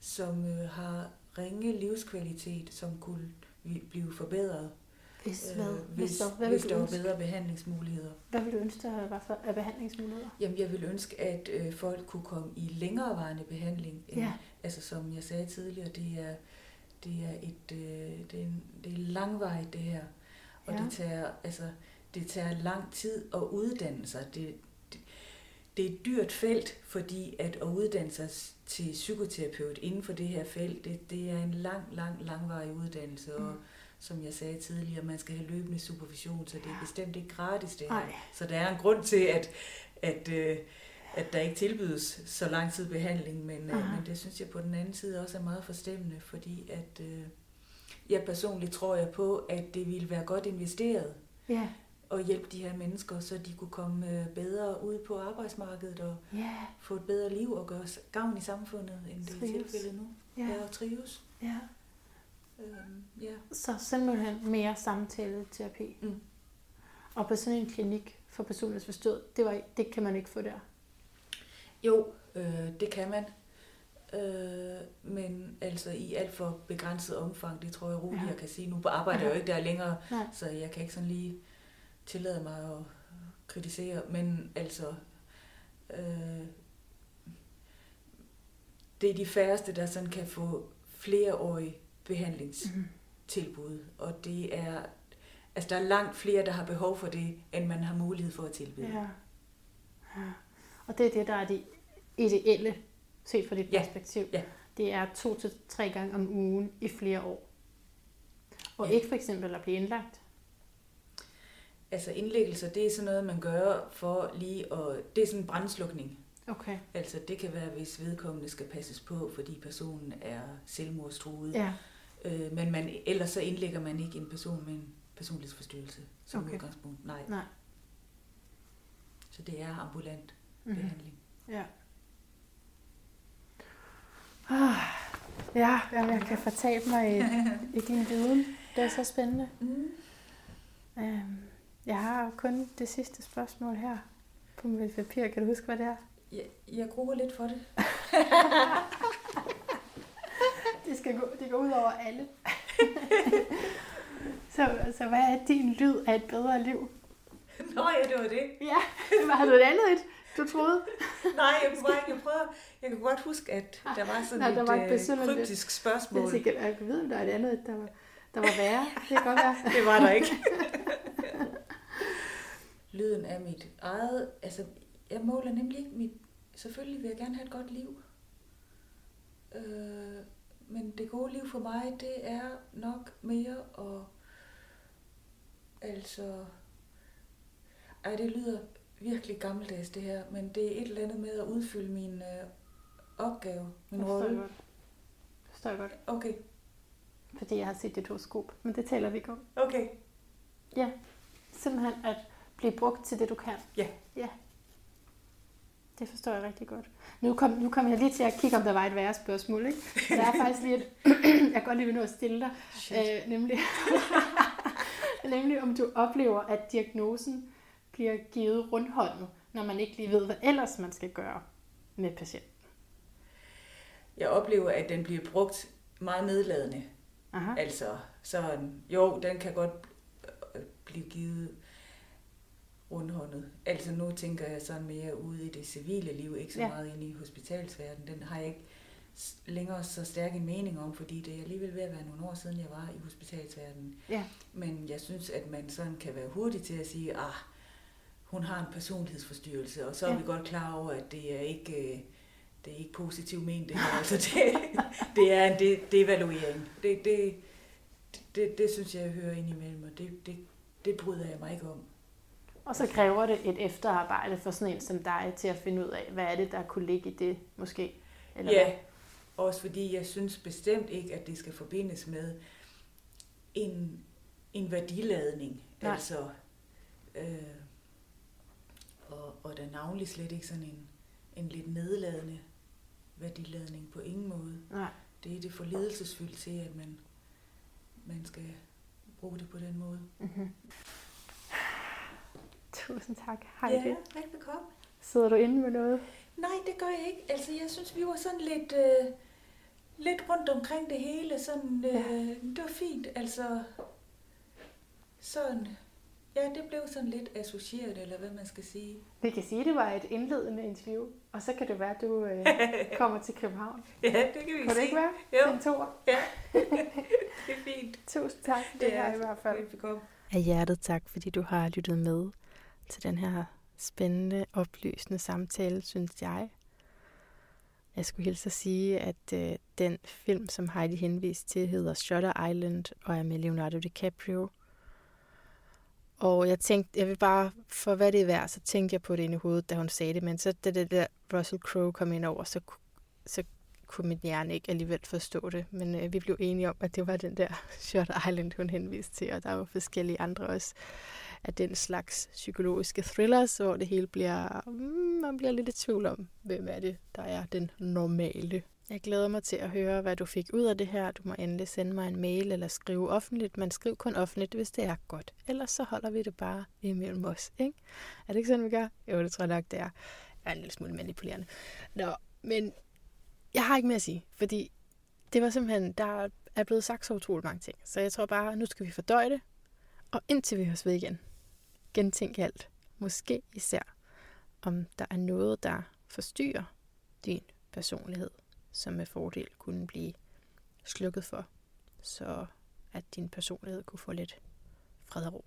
som øh, har ringe livskvalitet, som kunne blive forbedret, Hvis, øh, hvad, hvis, hvis, der, hvad, hvis der var bedre behandlingsmuligheder. hvad vil du ønske, der var for af behandlingsmuligheder? Jamen, jeg vil ønske, at øh, folk kunne komme i længerevarende behandling. End, Ja. Altså, som jeg sagde tidligere, det er, det er, et, øh, det er, en, det er langvejt, det her. Og Ja. det, tager, altså, det tager lang tid at uddanne sig. Det, det, det er et dyrt felt, fordi at at uddanne sig til psykoterapeut inden for det her felt, det, det er en lang, lang, langvarig uddannelse. Og Mm. Som jeg sagde tidligere, man skal have løbende supervision, så det er bestemt ikke gratis det her. Nej. Så der er en grund til, at, at, øh, at der ikke tilbydes så lang tid behandling, men, øh, men det synes jeg på den anden side også er meget forstemmende, fordi at øh, jeg personligt tror jeg på, at det ville være godt investeret Ja. at hjælpe de her mennesker, så de kunne komme øh, bedre ud på arbejdsmarkedet og Ja. få et bedre liv og gøre gavn i samfundet, end det er tilfældet nu. Ja. Ja, og trives. ja. Øhm, ja. Så simpelthen mere samtaleterapi. Mm. Og på sådan en klinik for personlighedsforstyrret, det, var, det kan man ikke få der. Jo, øh, det kan man. Øh, men altså i alt for begrænset omfang, det tror jeg roligt, Ja. ja. jeg kan sige. Nu arbejder jeg jo ikke der længere, Nej. så jeg kan ikke sådan lige tillade mig at kritisere. Men altså, øh, det er de færreste, der sådan kan få flereårige behandlingstilbud. Og det er, altså der er langt flere, der har behov for det, end man har mulighed for at tilbyde. Ja. ja. Og det er det, der er det ideelle, set fra dit Ja. perspektiv. Ja. Det er to til tre gange om ugen i flere år. Og Ja. ikke for eksempel at blive indlagt. Altså indlæggelser, det er sådan noget, man gør for lige at... Det er sådan en brandslukning. Okay. Altså det kan være, hvis vedkommende skal passes på, fordi personen er selvmordstruet. Ja. Øh, men man, ellers så indlægger man ikke en person med en personlighedsforstyrrelse som Okay. udgangspunkt. Nej. Nej. Så det er ambulant Mhm. behandling. Ja. Ah, ja, jamen, jeg kan fortabe mig i, i din viden. Det er så spændende. Mm. Øhm, jeg har jo kun det sidste spørgsmål her på mit papir. Kan du huske, hvad det er? Jeg, jeg gruer lidt for det. Skal gå, det går ud over alle. så, så hvad er din lyd af et bedre liv? Nå ja, det var det. Ja, hvad har du et andet et, du troede? Nej, jeg kunne bare ikke prøve. Jeg kan godt huske, at der var sådan Nej, der et var et øh, besynderligt- kryptisk Jeg spørgsmål. tænkte, jeg kan vide, om der er et andet, et, der var, der var værre. Det kan godt være. Det var der ikke. Lyden af mit eget... Altså, jeg måler nemlig ikke mit... Selvfølgelig vil jeg gerne have et godt liv. Øh, men det gode liv for mig, det er nok mere at... Altså... Ej, det lyder virkelig gammeldags det her, men det er et eller andet med at udfylde min øh, opgave, min Det forstår jeg rolle. godt. Det forstår jeg godt. Okay, Fordi jeg har set dit horoskop. Men det taler vi ikke om. okay. Ja. Simpelthen at blive brugt til det, du kan. Ja. Ja. Det forstår jeg rigtig godt. Nu kom, nu kom jeg lige til at kigge, om der var et værre spørgsmål. Ikke? Så der er faktisk lige et, jeg godt lige vil nå at stille dig. Shit. Øh, nemlig, nemlig om du oplever, at diagnosen bliver givet rundhåndet, når man ikke lige ved, hvad ellers man skal gøre med patienten. Jeg oplever, at den bliver brugt meget nedladende. Aha. Altså, sådan, jo, den kan godt blive givet rundhåndet. Altså, nu tænker jeg sådan mere ude i det civile liv, ikke så Ja. meget inde i hospitalsverdenen. Den har jeg ikke længere så stærk en mening om, fordi det er alligevel ved at være nogle år siden, jeg var i hospitalsverdenen. Ja. Men jeg synes, at man sådan kan være hurtig til at sige, ah, hun har en personlighedsforstyrrelse, og så er Ja. vi godt klar over, at det er ikke, øh, det er ikke positivt ment, det her. Altså, det, det er en de, devaluering. Det, det, det, det synes jeg, jeg hører ind imellem, og det, det, det bryder jeg mig ikke om. Og så kræver det et efterarbejde for sådan en som dig til at finde ud af, hvad er det, der kunne ligge i det måske? Eller ja, hvad? også fordi jeg synes bestemt ikke, at det skal forbindes med en, en værdiladning. Nej. Altså, øh, og, og der navnlig slet ikke sådan en, en lidt nedladende værdiladning på ingen måde. Nej. Det er det for ledelsesfyldt til, at man, man skal bruge det på den måde. Mm-hmm. Tusind tak. Hej ja, det. velbekomme. Sidder du inde med noget? Nej, det gør jeg ikke. Altså, jeg synes, vi var sådan lidt, øh, lidt rundt omkring det hele. Sådan, øh, Ja. Det var fint. Altså, sådan, ja, det blev sådan lidt associeret, eller hvad man skal sige. Vi kan sige, at det var et indledende interview, og så kan det være, at du øh, kommer til København. ja, det kan vi Kan det sige. ikke være? Jo. En tour. Ja, det er fint. Tusind tak for det, her i hvert fald. Velbekomme. Af hjertet tak, fordi du har lyttet med til den her spændende, oplysende samtale, synes jeg. Jeg skulle hilse at sige, at øh, den film, som Heidi henviste til, hedder Shutter Island og er med Leonardo DiCaprio. Og jeg tænkte, jeg vil bare, for hvad det er værd, så tænkte jeg på det inde i hovedet, da hun sagde det, men så da det der Russell Crowe kom ind over, så, så kunne min hjerne ikke alligevel forstå det. Men øh, vi blev enige om, at det var den der Shutter Island, hun henviste til, og der var forskellige andre også af den slags psykologiske thrillers, hvor det hele bliver, mm, man bliver lidt i tvivl om, hvem er det, der er den normale. Jeg glæder mig til at høre, hvad du fik ud af det her. Du må endelig sende mig en mail eller skrive offentligt, men skriv kun offentligt, hvis det er godt. Ellers så holder vi det bare imellem os, ikke? Er det ikke sådan, vi gør? Jo, det tror jeg nok, det er. Jeg er en lille smule manipulerende. Nå, men jeg har ikke mere at sige, fordi det var simpelthen, der er blevet sagt så utroligt mange ting. Så jeg tror bare, nu skal vi fordøje det, og indtil vi høres ved igen, gentænke alt. Måske især, om der er noget, der forstyrrer din personlighed, som med fordel kunne blive slukket for, så at din personlighed kunne få lidt fred og ro.